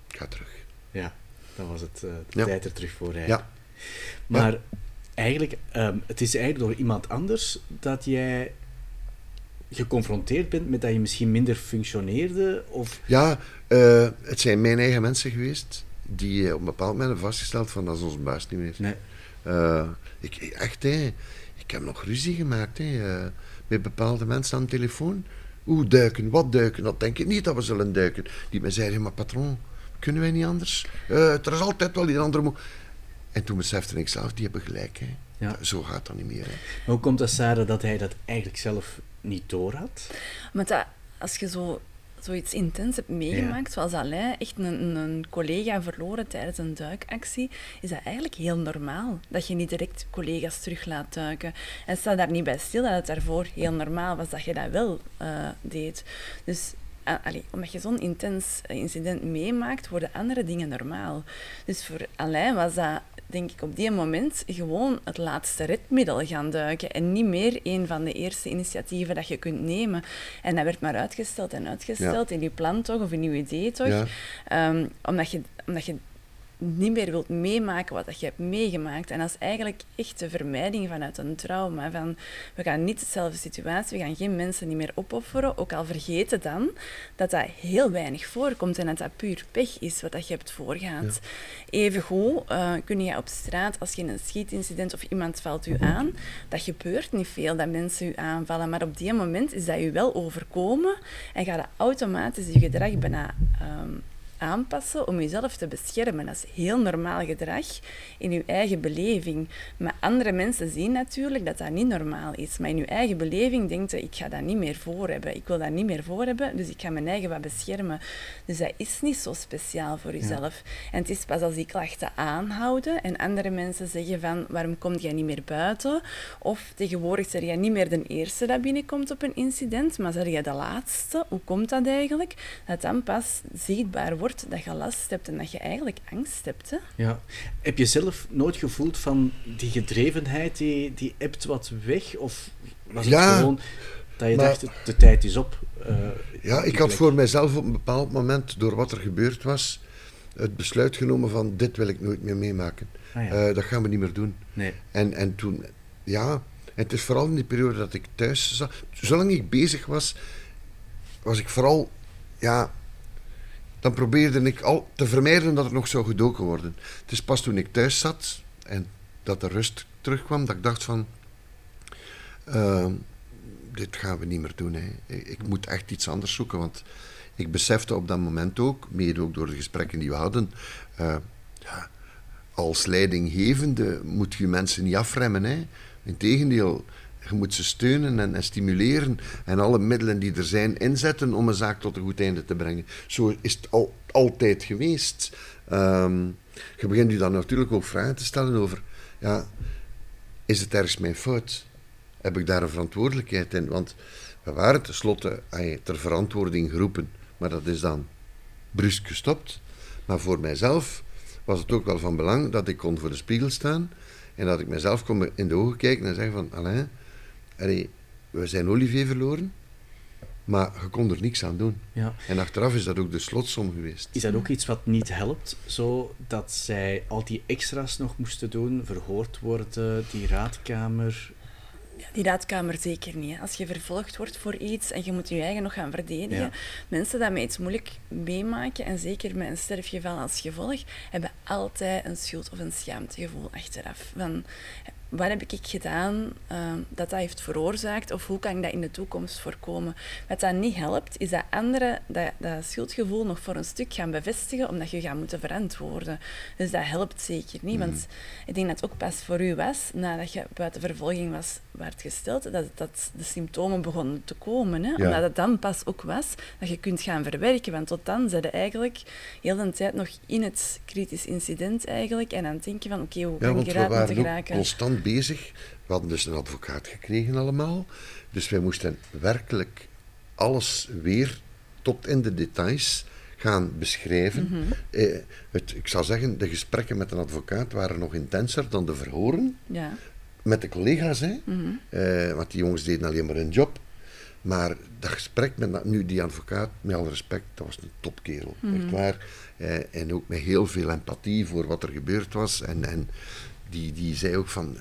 ik ga terug. Ja, dan was het eh, de Ja. tijd er terug voor. Ja. Maar eigenlijk, ehm, het is eigenlijk door iemand anders dat jij geconfronteerd bent met dat je misschien minder functioneerde? Of... Ja, eh, het zijn mijn eigen mensen geweest die eh, op een bepaald moment hebben vastgesteld van dat is onze baas niet meer. Nee. Eh, ik, echt, hè, ik heb nog ruzie gemaakt hè, eh, met bepaalde mensen aan de telefoon. Oeh, duiken, wat duiken? Dat denk ik niet dat we zullen duiken. Die me zeiden, maar patroon, kunnen wij niet anders? Uh, er is altijd wel die andere... En toen besefte ik zelf, die hebben gelijk. Hè. Ja. Zo gaat dat niet meer. Hè. Maar hoe komt het, Sarah, dat hij dat eigenlijk zelf niet door had? Maar dat, als je zo zoiets intens hebt meegemaakt, zoals Alain, echt een, een, collega verloren tijdens een duikactie, is dat eigenlijk heel normaal. Dat je niet direct collega's terug laat duiken. En sta daar niet bij stil dat het daarvoor heel normaal was dat je dat wel uh, deed. Dus uh, omdat je zo'n intens incident meemaakt, worden andere dingen normaal. Dus voor Alain was dat denk ik op die moment gewoon het laatste redmiddel gaan duiken en niet meer een van de eerste initiatieven dat je kunt nemen. En dat werd maar uitgesteld en uitgesteld in je plan toch, of in je idee toch, ehm, omdat, je, omdat je niet meer wilt meemaken wat je hebt meegemaakt. En dat is eigenlijk echt de vermijding vanuit een trauma. Van, we gaan niet dezelfde situatie, we gaan geen mensen niet meer opofferen, ook al vergeten dan dat dat heel weinig voorkomt en dat dat puur pech is wat dat je hebt voorgaand. Ja. Evengoed uh, kun je op straat, als je een schietincident of iemand valt u aan, dat gebeurt niet veel dat mensen u aanvallen, maar op die moment is dat je wel overkomen en gaat dat automatisch je gedrag bijna... Um, aanpassen om jezelf te beschermen. Dat is heel normaal gedrag in je eigen beleving. Maar andere mensen zien natuurlijk dat dat niet normaal is. Maar in je eigen beleving denkt je, ik ga dat niet meer voor hebben. Ik wil dat niet meer voor hebben, dus ik ga mijn eigen wat beschermen. Dus dat is niet zo speciaal voor jezelf. En het is pas als die klachten aanhouden en andere mensen zeggen van, waarom kom jij niet meer buiten? Of tegenwoordig zeg jij niet meer de eerste dat binnenkomt op een incident, maar zeg jij de laatste? Hoe komt dat eigenlijk? Dat dan pas zichtbaar wordt dat je last hebt en dat je eigenlijk angst hebt. Hè? Ja. Heb je zelf nooit gevoeld van die gedrevenheid, die, die ebt wat weg? Of was het gewoon dat je dacht, de tijd is op? Uh, ja, ik had voor mijzelf op een bepaald moment, door wat er gebeurd was, het besluit genomen van dit wil ik nooit meer meemaken. Ah, ja. uh, dat gaan we niet meer doen. Nee. En, en toen, ja, het is vooral in die periode dat ik thuis zat. Zolang ik bezig was, was ik vooral ja, dan probeerde ik al te vermijden dat er nog zou gedoken worden. Het is pas toen ik thuis zat en dat de rust terugkwam, dat ik dacht van... Uh, dit gaan we niet meer doen. Hè. Ik moet echt iets anders zoeken, want ik besefte op dat moment ook, mede ook door de gesprekken die we hadden... Uh, ja, als leidinggevende moet je mensen niet afremmen. Hè. Integendeel, je moet ze steunen en, en, stimuleren en alle middelen die er zijn inzetten om een zaak tot een goed einde te brengen. Zo is het al, altijd geweest. Um, je begint je dan natuurlijk ook vragen te stellen over, ja, is het ergens mijn fout? Heb ik daar een verantwoordelijkheid in? Want we waren tenslotte ter verantwoording geroepen, maar dat is dan brusk gestopt. Maar voor mijzelf was het ook wel van belang dat ik kon voor de spiegel staan en dat ik mezelf kon in de ogen kijken en zeggen van, Alain, Allee, we zijn Olivier verloren, maar je kon er niks aan doen. Ja. En achteraf is dat ook de slotsom geweest. Is dat ook iets wat niet helpt, zo dat zij al die extra's nog moesten doen, verhoord worden, die raadkamer? Ja, die raadkamer zeker niet. Als je vervolgd wordt voor iets en je moet je eigen nog gaan verdedigen. Mensen die met iets moeilijk meemaken, en zeker met een sterfgeval als gevolg, hebben altijd een schuld- of een schaamtegevoel achteraf. Van, wat heb ik gedaan ehm, dat dat heeft veroorzaakt of hoe kan ik dat in de toekomst voorkomen. Wat dat niet helpt, is dat anderen dat, dat schuldgevoel nog voor een stuk gaan bevestigen omdat je gaat moeten verantwoorden. Dus dat helpt zeker niet, want mm. ik denk dat het ook pas voor u was, nadat je buiten vervolging was, werd gesteld, dat, dat de symptomen begonnen te komen. Hè? Omdat het dan pas ook was dat je kunt gaan verwerken, want tot dan zijn eigenlijk heel de tijd nog in het kritisch incident eigenlijk en aan het denken van oké, hoe kan ik eruit moeten geraken? constant bezig. We hadden dus een advocaat gekregen allemaal. Dus wij moesten werkelijk alles weer tot in de details gaan beschrijven. Mhm. eh, het, ik zal zeggen, de gesprekken met een advocaat waren nog intenser dan de verhoren. Ja. Met de collega's, hè. Mhm. eh, want die jongens deden alleen maar hun job. Maar dat gesprek met nu die advocaat, met alle respect, dat was een topkerel. Mm Echt waar. Eh, en ook met heel veel empathie voor wat er gebeurd was. En, en die, die zei ook van,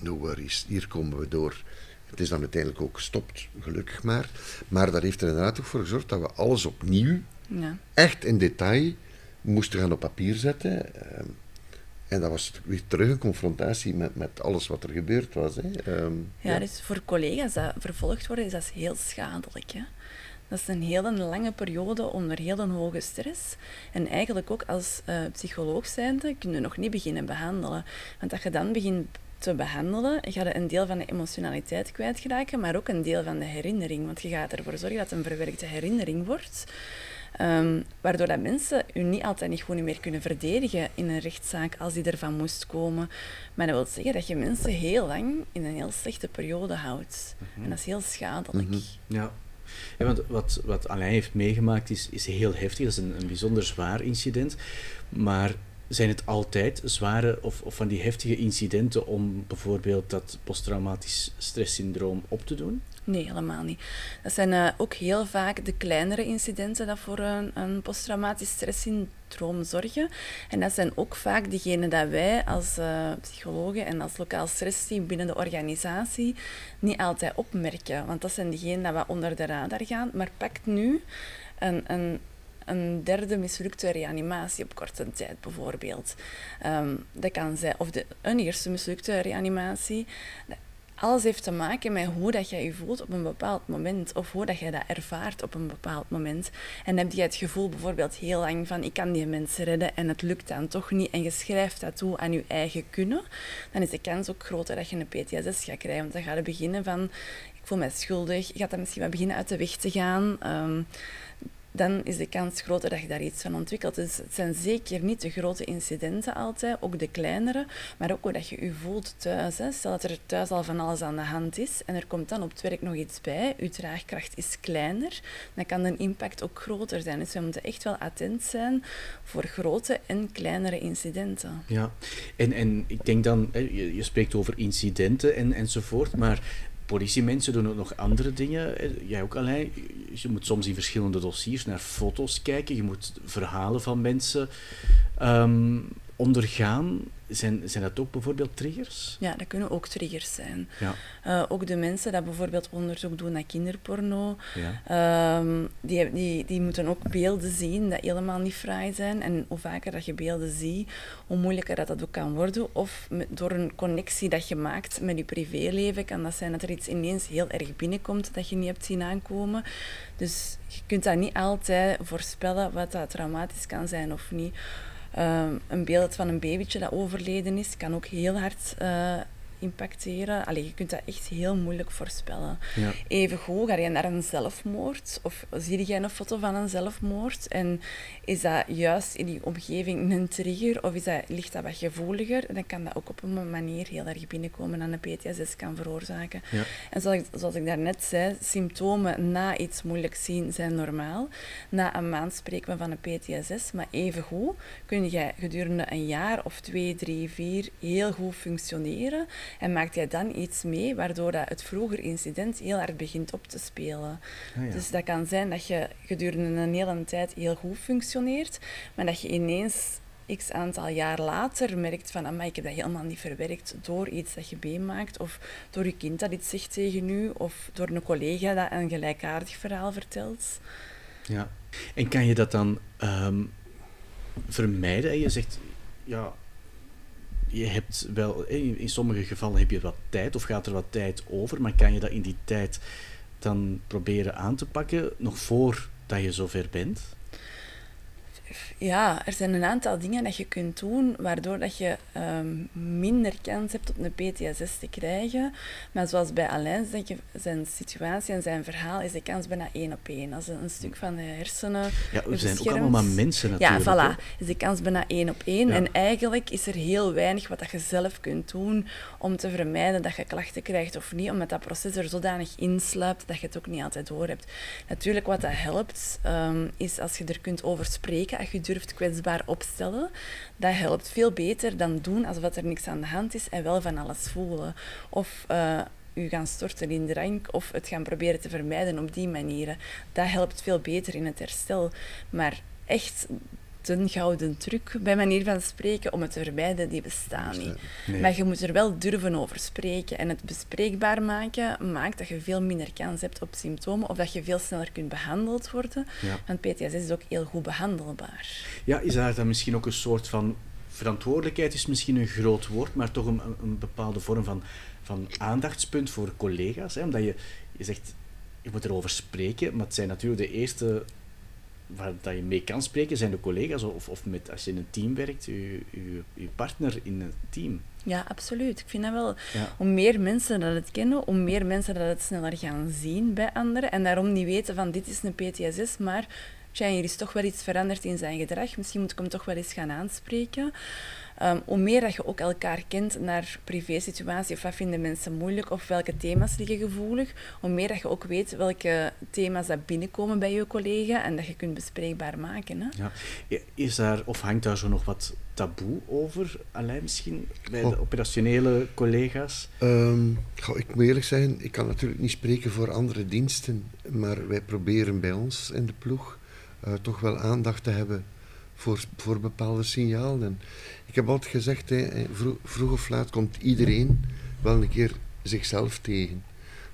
no worries, hier komen we door. Het is dan uiteindelijk ook gestopt, gelukkig maar. Maar dat heeft er inderdaad ook voor gezorgd dat we alles opnieuw, ja. echt in detail, moesten gaan op papier zetten. Ehm, en dat was weer terug een confrontatie met, met alles wat er gebeurd was. Hè. Ehm, ja, dus voor collega's dat vervolgd worden, is dat heel schadelijk. Hè? Dat is een hele lange periode onder heel een hoge stress. En eigenlijk ook als uh, psycholoog zijnde kun je nog niet beginnen behandelen. Want als je dan begint te behandelen, ga je een deel van de emotionaliteit kwijtraken, maar ook een deel van de herinnering. Want je gaat ervoor zorgen dat het een verwerkte herinnering wordt. Um, waardoor dat mensen u niet altijd niet goed meer kunnen verdedigen in een rechtszaak als die ervan moest komen. Maar dat wil zeggen dat je mensen heel lang in een heel slechte periode houdt. Mhm. En dat is heel schadelijk. Mhm. Ja. Want wat, wat Alain heeft meegemaakt is, is heel heftig. Dat is een, een bijzonder zwaar incident. Maar zijn het altijd zware of, of van die heftige incidenten om bijvoorbeeld dat posttraumatisch stresssyndroom op te doen? Nee, helemaal niet. Dat zijn uh, ook heel vaak de kleinere incidenten dat voor een, een posttraumatisch stresssyndroom zorgen. En dat zijn ook vaak diegenen dat wij als uh, psychologen en als lokaal stressteam binnen de organisatie niet altijd opmerken. Want dat zijn diegenen dat we onder de radar gaan. Maar pakt nu een, een een derde mislukte reanimatie op korte tijd bijvoorbeeld. Um, dat kan zijn, of de, een eerste mislukte reanimatie. Alles heeft te maken met hoe dat jij je voelt op een bepaald moment of hoe dat jij dat ervaart op een bepaald moment. En heb je het gevoel bijvoorbeeld heel lang van ik kan die mensen redden en het lukt dan toch niet en je schrijft dat toe aan je eigen kunnen, dan is de kans ook groter dat je een PTSS gaat krijgen. Want dan ga je beginnen van ik voel me schuldig, je gaat dan misschien wel beginnen uit de weg te gaan. Um, dan is de kans groter dat je daar iets van ontwikkelt. Dus het zijn zeker niet de grote incidenten altijd, ook de kleinere, maar ook hoe dat je je voelt thuis. Hè. Stel dat er thuis al van alles aan de hand is en er komt dan op het werk nog iets bij, je draagkracht is kleiner, dan kan de impact ook groter zijn. Dus we moeten echt wel attent zijn voor grote en kleinere incidenten. Ja, en, en ik denk dan, je, je spreekt over incidenten en, enzovoort, maar politiemensen doen ook nog andere dingen. Jij ook, Alain. Je moet soms in verschillende dossiers naar foto's kijken. Je moet verhalen van mensen um, ondergaan. Zijn, zijn dat ook bijvoorbeeld triggers? Ja, dat kunnen ook triggers zijn. Ja. Uh, ook de mensen die bijvoorbeeld onderzoek doen naar kinderporno, ja. uh, die, die, die moeten ook beelden zien die helemaal niet fraai zijn. En hoe vaker dat je beelden ziet, hoe moeilijker dat, dat ook kan worden. Of met, door een connectie dat je maakt met je privéleven, kan dat zijn dat er iets ineens heel erg binnenkomt dat je niet hebt zien aankomen. Dus je kunt dat niet altijd voorspellen wat dat traumatisch kan zijn of niet. Ehm, een beeld van een babytje dat overleden is, kan ook heel hard uh, impacteren. Allee, je kunt dat echt heel moeilijk voorspellen. Ja. Even goed, ga je naar een zelfmoord of zie jij een foto van een zelfmoord en is dat juist in die omgeving een trigger of is dat, ligt dat wat gevoeliger, dan kan dat ook op een manier heel erg binnenkomen en een PTSS kan veroorzaken. Ja. En zoals ik, zoals ik daarnet zei, symptomen na iets moeilijk zien zijn normaal. Na een maand spreken we van een PTSS, maar even goed kun je gedurende een jaar of twee, drie, vier heel goed functioneren en maakt jij dan iets mee waardoor dat het vroeger incident heel hard begint op te spelen. Ah, dus dat kan zijn dat je gedurende een hele tijd heel goed functioneert, maar dat je ineens x aantal jaar later merkt van, maar ik heb dat helemaal niet verwerkt door iets dat je meemaakt, of door je kind dat iets zegt tegen u, of door een collega dat een gelijkaardig verhaal vertelt. Ja, en kan je dat dan um, vermijden? Je zegt, ja, je hebt wel, in sommige gevallen heb je wat tijd of gaat er wat tijd over, maar kan je dat in die tijd dan proberen aan te pakken nog voordat je zover bent? Ja, er zijn een aantal dingen dat je kunt doen waardoor dat je um, minder kans hebt op een PTSS te krijgen. Maar zoals bij Alain, denk je, zijn situatie en zijn verhaal is de kans bijna één op één. Als een stuk van de hersenen. Ja, we zijn ook allemaal maar mensen natuurlijk. Ja, voilà. Is de kans bijna één op één. En eigenlijk is er heel weinig wat dat je zelf kunt doen om te vermijden dat je klachten krijgt of niet, omdat dat proces er zodanig insluipt dat je het ook niet altijd door hebt. Natuurlijk, wat dat helpt, um, is als je er kunt over spreken, als je durft kwetsbaar opstellen, dat helpt veel beter dan doen alsof er niks aan de hand is en wel van alles voelen. Of uh, u gaan storten in drank of het gaan proberen te vermijden op die manieren. Dat helpt veel beter in het herstel. Maar echt een gouden truc, bij manier van spreken, om het te vermijden, die bestaan niet. Maar je moet er wel durven over spreken. En het bespreekbaar maken maakt dat je veel minder kans hebt op symptomen of dat je veel sneller kunt behandeld worden. Want PTSS is ook heel goed behandelbaar. Ja, is daar dan misschien ook een soort van verantwoordelijkheid, is misschien een groot woord, maar toch een, een bepaalde vorm van, van aandachtspunt voor collega's? Hè? Omdat je, je zegt, je moet erover spreken, maar het zijn natuurlijk de eerste waar dat je mee kan spreken, zijn de collega's of, of met, als je in een team werkt, je, je, je partner in een team. Ja, absoluut. Ik vind dat wel, hoe meer mensen dat het kennen, hoe meer mensen dat het sneller gaan zien bij anderen en daarom niet weten van dit is een PTSS, maar tja, hier is toch wel iets veranderd in zijn gedrag, misschien moet ik hem toch wel eens gaan aanspreken. Um, hoe meer dat je ook elkaar kent naar privé-situatie, of wat vinden mensen moeilijk, of welke thema's liggen gevoelig, hoe meer dat je ook weet welke thema's dat binnenkomen bij je collega en dat je kunt bespreekbaar maken. Hè? Ja. Is daar, of hangt daar zo nog wat taboe over, alleen misschien, bij de operationele collega's? Um, ik moet eerlijk zijn, ik kan natuurlijk niet spreken voor andere diensten, maar wij proberen bij ons in de ploeg uh, toch wel aandacht te hebben voor, voor bepaalde signalen. Ik heb altijd gezegd, hè, vroeg, of laat komt iedereen wel een keer zichzelf tegen.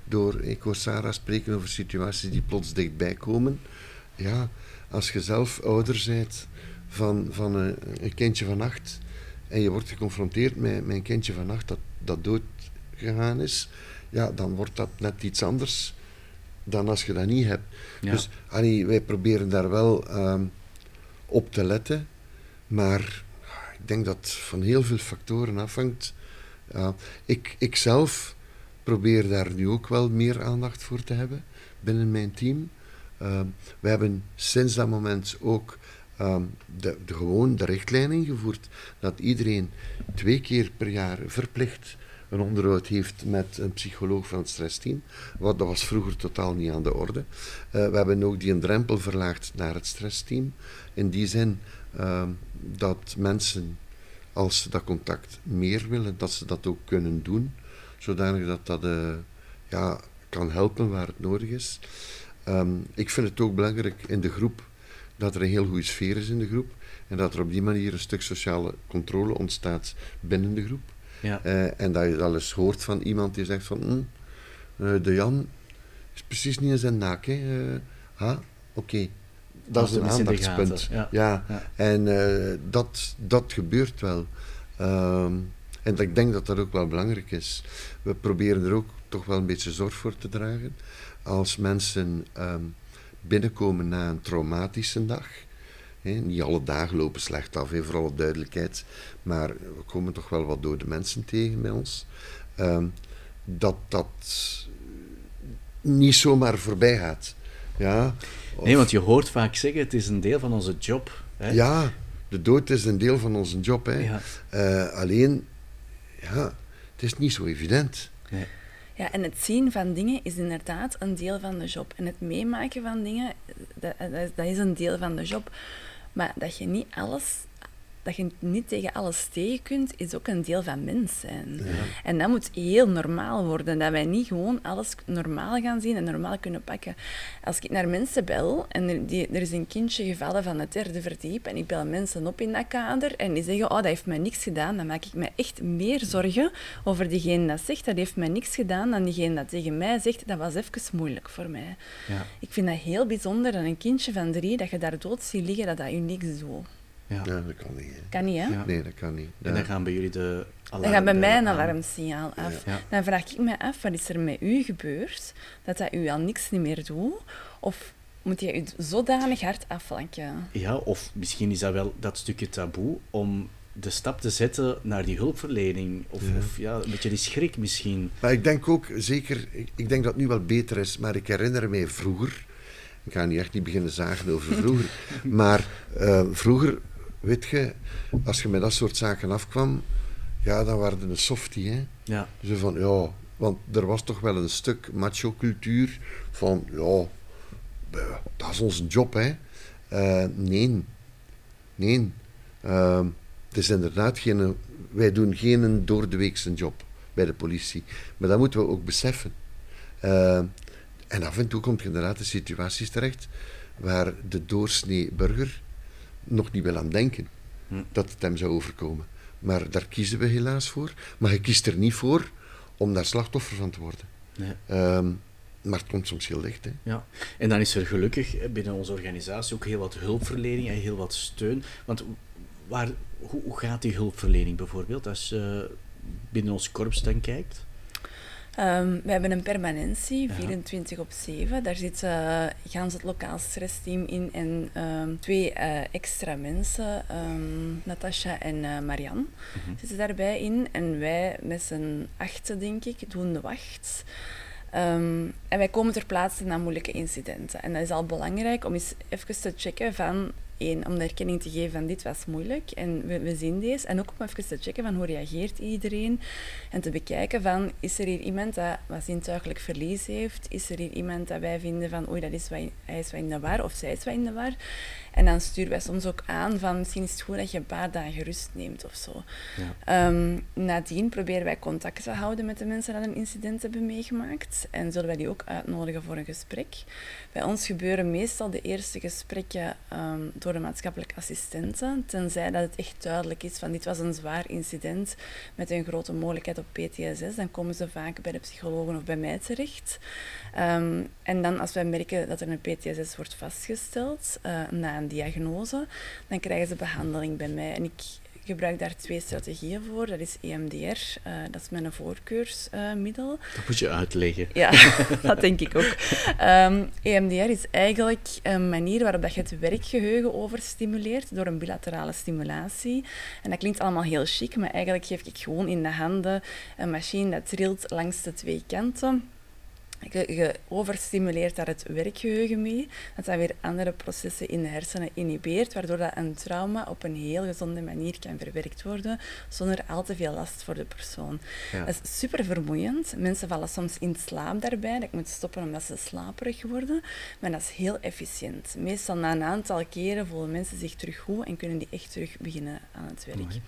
Door, ik hoor Sarah spreken over situaties die plots dichtbij komen. Ja, als je zelf ouder bent van, van een, een kindje van acht en je wordt geconfronteerd met, met een kindje van acht dat, dat dood gegaan is, ja, dan wordt dat net iets anders dan als je dat niet hebt. Dus Annie, wij proberen daar wel ehm, op te letten, maar ik denk dat van heel veel factoren afhangt. ik, ik zelf probeer daar nu ook wel meer aandacht voor te hebben binnen mijn team. Uh, we hebben sinds dat moment ook uh, de, de, gewoon de richtlijn ingevoerd dat iedereen twee keer per jaar verplicht een onderhoud heeft met een psycholoog van het stressteam. Wat, dat was vroeger totaal niet aan de orde. Uh, we hebben ook die een drempel verlaagd naar het stressteam. In die zin Ehm, dat mensen, als ze dat contact meer willen, dat ze dat ook kunnen doen, zodanig dat dat uh, ja, kan helpen waar het nodig is. Ehm, ik vind het ook belangrijk in de groep dat er een heel goede sfeer is in de groep en dat er op die manier een stuk sociale controle ontstaat binnen de groep. Ja. Uh, en dat je dat eens hoort van iemand die zegt van hm, uh, de Jan is precies niet in zijn naak. Hè. ha, oké dat is een aandachtspunt. Ja. ja. En dat, dat gebeurt wel. Um, en ik denk dat dat ook wel belangrijk is. We proberen er ook toch wel een beetje zorg voor te dragen. Als mensen um, binnenkomen na een traumatische dag. He, niet alle dagen lopen slecht af, he, voor alle duidelijkheid. Maar we komen toch wel wat dode mensen tegen bij ons. Um, dat dat niet zomaar voorbij gaat. Ja, Nee, want je hoort vaak zeggen, het is een deel van onze job. Hè? Ja, de dood is een deel van onze job. Hè. Ja. Uh, alleen, ja, het is niet zo evident. Nee. Ja, en het zien van dingen is inderdaad een deel van de job. En het meemaken van dingen, dat, dat is een deel van de job. Maar dat je niet alles dat je niet tegen alles tegen kunt, is ook een deel van mens zijn. En dat moet heel normaal worden. Dat wij niet gewoon alles normaal gaan zien en normaal kunnen pakken. Als ik naar mensen bel en er, die, er is een kindje gevallen van het derde verdiep en ik bel mensen op in dat kader en die zeggen, oh, dat heeft mij niks gedaan, dan maak ik me echt meer zorgen over diegene dat zegt, dat heeft mij niks gedaan, dan diegene dat tegen mij zegt, dat was even moeilijk voor mij. Ja. Ik vind dat heel bijzonder dat een kindje van drie, dat je daar dood ziet liggen, dat dat je niks doet. Ja. ja. dat kan niet. Hè. Kan niet, hè? Nee, dat kan niet. En dan gaan bij jullie de alarm... Dan gaat bij mij een alarmsignaal af. Dan vraag ik me af, wat is er met u gebeurd, dat dat u al niks niet meer doet? Of moet je u zodanig hard aflanken? Ja, of misschien is dat wel dat stukje taboe om de stap te zetten naar die hulpverlening. Of ja. of ja, een beetje die schrik misschien. Maar ik denk ook, zeker, ik denk dat het nu wel beter is, maar ik herinner me vroeger... Ik ga niet echt niet beginnen zagen over vroeger. maar uh, vroeger weet je, als je met dat soort zaken afkwam, ja, dan waren een softie. Hè? Ja. Zo van, ja, want er was toch wel een stuk macho-cultuur van, ja, dat is onze job, hè. Uh, nee. Nee. Uh, het is inderdaad geen, wij doen geen door de weekse job bij de politie. Maar dat moeten we ook beseffen. Uh, en af en toe komt je inderdaad in situaties terecht waar de doorsnee burger nog niet wil aan denken hm. dat het hem zou overkomen. Maar daar kiezen we helaas voor. Maar je kiest er niet voor om daar slachtoffer van te worden. Nee. Ehm, maar het komt soms heel licht. Hè. Ja. En dan is er gelukkig binnen onze organisatie ook heel wat hulpverlening en heel wat steun. Want waar, hoe, gaat die hulpverlening bijvoorbeeld als je binnen ons korps dan kijkt? Um, we hebben een permanentie, 24 op 7. Daar zit uh, gans het lokaal stressteam in en um, twee uh, extra mensen, um, Natasha en uh, Marianne, mm -hmm. zitten daarbij in. En wij met z'n achten, denk ik, doen de wacht. Um, en wij komen ter plaatse na moeilijke incidenten. En dat is al belangrijk om eens even te checken van één, om de erkenning te geven van dit was moeilijk en we, we zien deze. En ook om even te checken van hoe reageert iedereen. En te bekijken van, is er hier iemand dat wat zintuigelijk verlies heeft? Is er hier iemand dat wij vinden van, oei, dat is wat, hij is wat in de war of zij is wat in de war? En dan sturen wij soms ook aan van misschien is het goed dat je een paar dagen rust neemt of zo. Ja. Um, nadien proberen wij contact te houden met de mensen die een incident hebben meegemaakt. En zullen wij die ook uitnodigen voor een gesprek. Bij ons gebeuren meestal de eerste gesprekken um, door de maatschappelijke assistenten. Tenzij dat het echt duidelijk is van dit was een zwaar incident met een grote mogelijkheid op PTSS. Dan komen ze vaak bij de psychologen of bij mij terecht. Um, en dan als wij merken dat er een PTSS wordt vastgesteld uh, na een diagnose, dan krijgen ze behandeling bij mij. En ik gebruik daar twee strategieën voor. Dat is EMDR, uh, dat is mijn voorkeursmiddel. Dat moet je uitleggen. Ja, dat denk ik ook. Um, EMDR is eigenlijk een manier waarop dat je het werkgeheugen overstimuleert door een bilaterale stimulatie. En dat klinkt allemaal heel chic, maar eigenlijk geef ik gewoon in de handen een machine dat trilt langs de twee kanten. Je, je, overstimuleert daar het werkgeheugen mee, dat dan weer andere processen in de hersenen inhibeert, waardoor dat een trauma op een heel gezonde manier kan verwerkt worden, zonder al te veel last voor de persoon. Dat is super vermoeiend. Mensen vallen soms in slaap daarbij, dat moet stoppen omdat ze slaperig worden, maar dat is heel efficiënt. Meestal na een aantal keren voelen mensen zich terug goed en kunnen die echt terug beginnen aan het werk.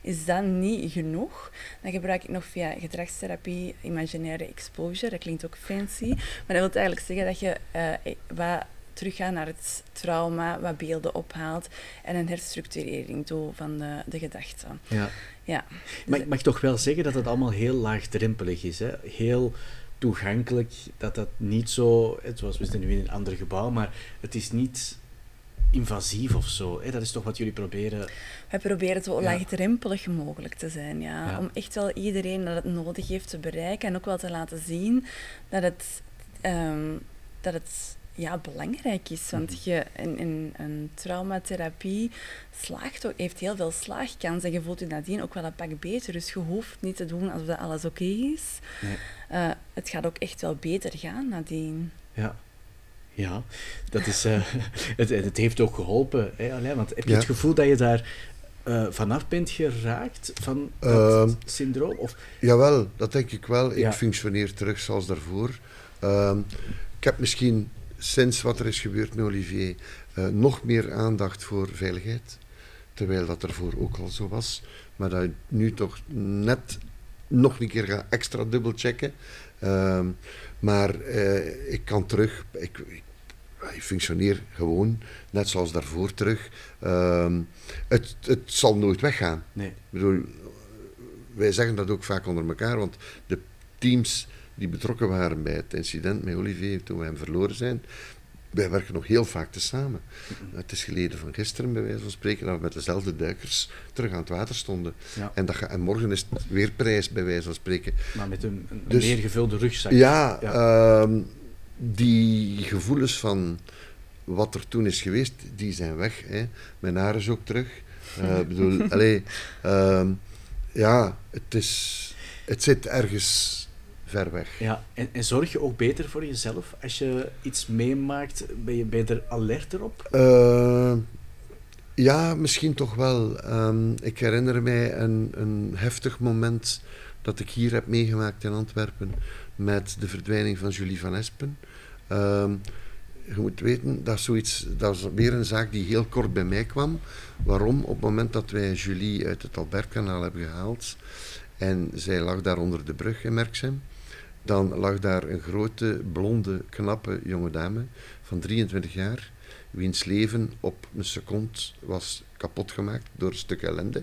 Is dat niet genoeg? Dan gebruik ik nog via gedragstherapie imaginaire exposure. Dat klinkt ook fancy. Maar dat wil eigenlijk zeggen dat je uh, wat teruggaat naar het trauma, wat beelden ophaalt en een herstructurering doet van de, de gedachten. Ja. Ja. Maar ik mag toch wel zeggen dat het allemaal heel laagdrempelig is. Hè? Heel toegankelijk, dat dat niet zo, zoals we zitten nu in een ander gebouw, maar het is niet invasief of zo. Hè? Dat is toch wat jullie proberen? Wij proberen zo ja. laagdrempelig mogelijk te zijn. Ja. Om echt wel iedereen dat het nodig heeft te bereiken en ook wel te laten zien dat het, um, dat het ja, belangrijk is. Want mhm. je, in, in, een traumatherapie slaagt ook, heeft heel veel slaagkans en je voelt je nadien ook wel een pak beter. Dus je hoeft niet te doen alsof dat alles oké is. Nee. Uh, het gaat ook echt wel beter gaan nadien. Ja. Ja, dat is, uh, het, het heeft ook geholpen. Hè, Alain, want heb je het gevoel dat je daar uh, vanaf bent geraakt van dat uh, syndroom? Of? Jawel, dat denk ik wel. Ik functioneer terug zoals daarvoor. Uh, ik heb misschien sinds wat er is gebeurd met Olivier uh, nog meer aandacht voor veiligheid. Terwijl dat ervoor ook al zo was. Maar dat ik nu toch net nog een keer ga extra dubbelchecken. Ehm, maar ik kan terug. Ik, ik ik functioneer gewoon, net zoals daarvoor terug. Ehm, het, het zal nooit weggaan. Nee. Ik bedoel, wij zeggen dat ook vaak onder elkaar, want de teams die betrokken waren bij het incident met Olivier toen we hem verloren zijn, wij werken nog heel vaak te samen. Het is geleden van gisteren, bij wijze van spreken, dat we met dezelfde duikers terug aan het water stonden. Ja. En, dat ga, en morgen is het weer prijs, bij wijze van spreken. Maar met een, een dus, meer gevulde rugzak. Ja, ja. Ehm, die gevoelens van wat er toen is geweest, die zijn weg. Hè. Mijn haar is ook terug. Uh, bedoel, allee, uh, ja, het, is, het zit ergens ver weg. Ja, en, en, zorg je ook beter voor jezelf? Als je iets meemaakt, ben je beter alerter op? Uh, ja, misschien toch wel. Um, ik herinner mij een, een heftig moment dat ik hier heb meegemaakt in Antwerpen met de verdwijning van Julie van Espen. Um, je moet weten, dat, zoiets, dat weer een zaak die heel kort bij mij kwam. Waarom? Op het moment dat wij Julie uit het Albertkanaal hebben gehaald en zij lag daar onder de brug in Merksem, dan lag daar een grote, blonde, knappe jonge dame van 23 jaar, wiens leven op een seconde was kapot gemaakt door een stuk ellende.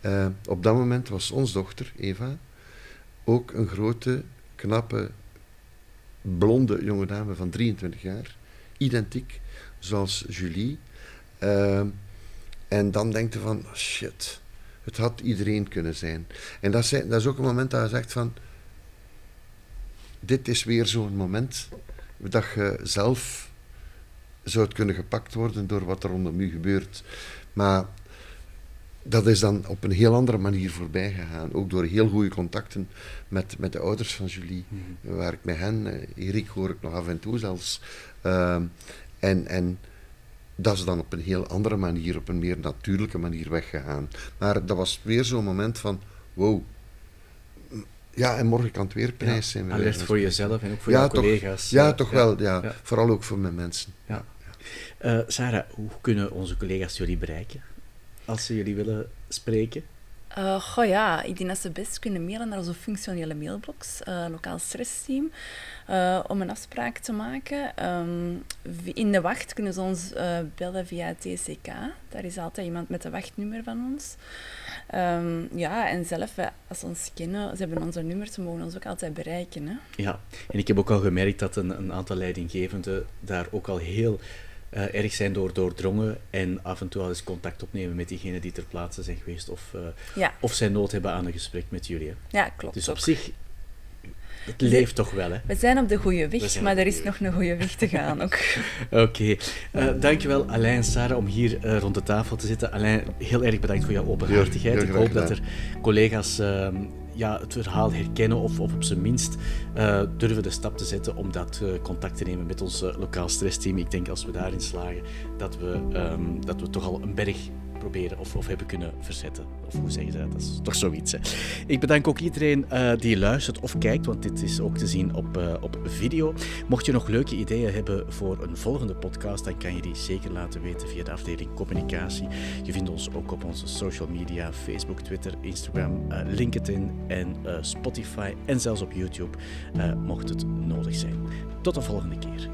Uh, op dat moment was ons dochter, Eva, ook een grote, knappe, blonde jonge dame van 23 jaar, identiek zoals Julie. Uh, en dan denkt je van, shit, het had iedereen kunnen zijn. En dat dat is ook een moment dat je zegt van, dit is weer zo'n moment dat je zelf zou kunnen gepakt worden door wat er rondom u gebeurt. Maar dat is dan op een heel andere manier voorbij gegaan. Ook door heel goede contacten met, met de ouders van Julie. Mm Waar ik met hen, uh, Erik hoor ik nog af en toe zelfs. Uh, en, en dat is dan op een heel andere manier, op een meer natuurlijke manier weggegaan. Maar dat was weer zo'n moment van, wow. Ja, en morgen kan het weer prijs zijn. Alert voor jezelf en ook voor je collega's. Ja, toch wel. Ja. Vooral ook voor mijn mensen. Ja. Uh, Sarah, hoe kunnen onze collega's jullie bereiken? Als ze jullie willen spreken? Uh, ja, ik denk dat ze best kunnen mailen naar onze functionele mailbox, uh, lokaal stressteam, uh, om een afspraak te maken. Um, in de wacht kunnen ze ons bellen via TCK. Daar is altijd iemand met een wachtnummer van ons. Um, ja, en zelf, als ze ons kennen, ze hebben onze nummers, ze mogen ons ook altijd bereiken. Hè? Ja, en ik heb ook al gemerkt dat een, een aantal leidinggevenden daar ook al heel uh, erg zijn door doordrongen en af en toe al eens contact opnemen met diegenen die ter plaatse zijn geweest of, uh, of zij nood hebben aan een gesprek met jullie. Hè. Ja, klopt. Dus op zich, het leeft toch wel, hè? We zijn op de goede weg, maar er is nog een goede weg te gaan ook. Oké. Okay. Uh, eh, dankjewel Alain en Sarah om hier uh, rond de tafel te zitten. Alain, heel erg bedankt voor jouw openhartigheid. Ik hoop dat er collega's uh, ja, het verhaal herkennen of, of op zijn minst uh, durven de stap te zetten om dat uh, contact te nemen met ons uh, lokaal stressteam. Ik denk als we daarin slagen dat we, um, dat we toch al een berg proberen of, of hebben kunnen verzetten. Of hoe zeg je dat? Dat is toch zoiets. Hè? Ik bedank ook iedereen eh, die luistert of kijkt, want dit is ook te zien op, eh, op video. Mocht je nog leuke ideeën hebben voor een volgende podcast, dan kan je die zeker laten weten via de afdeling communicatie. Je vindt ons ook op onze social media: Facebook, Twitter, Instagram, eh, LinkedIn en Spotify en zelfs op YouTube, mocht het nodig zijn. Tot de volgende keer.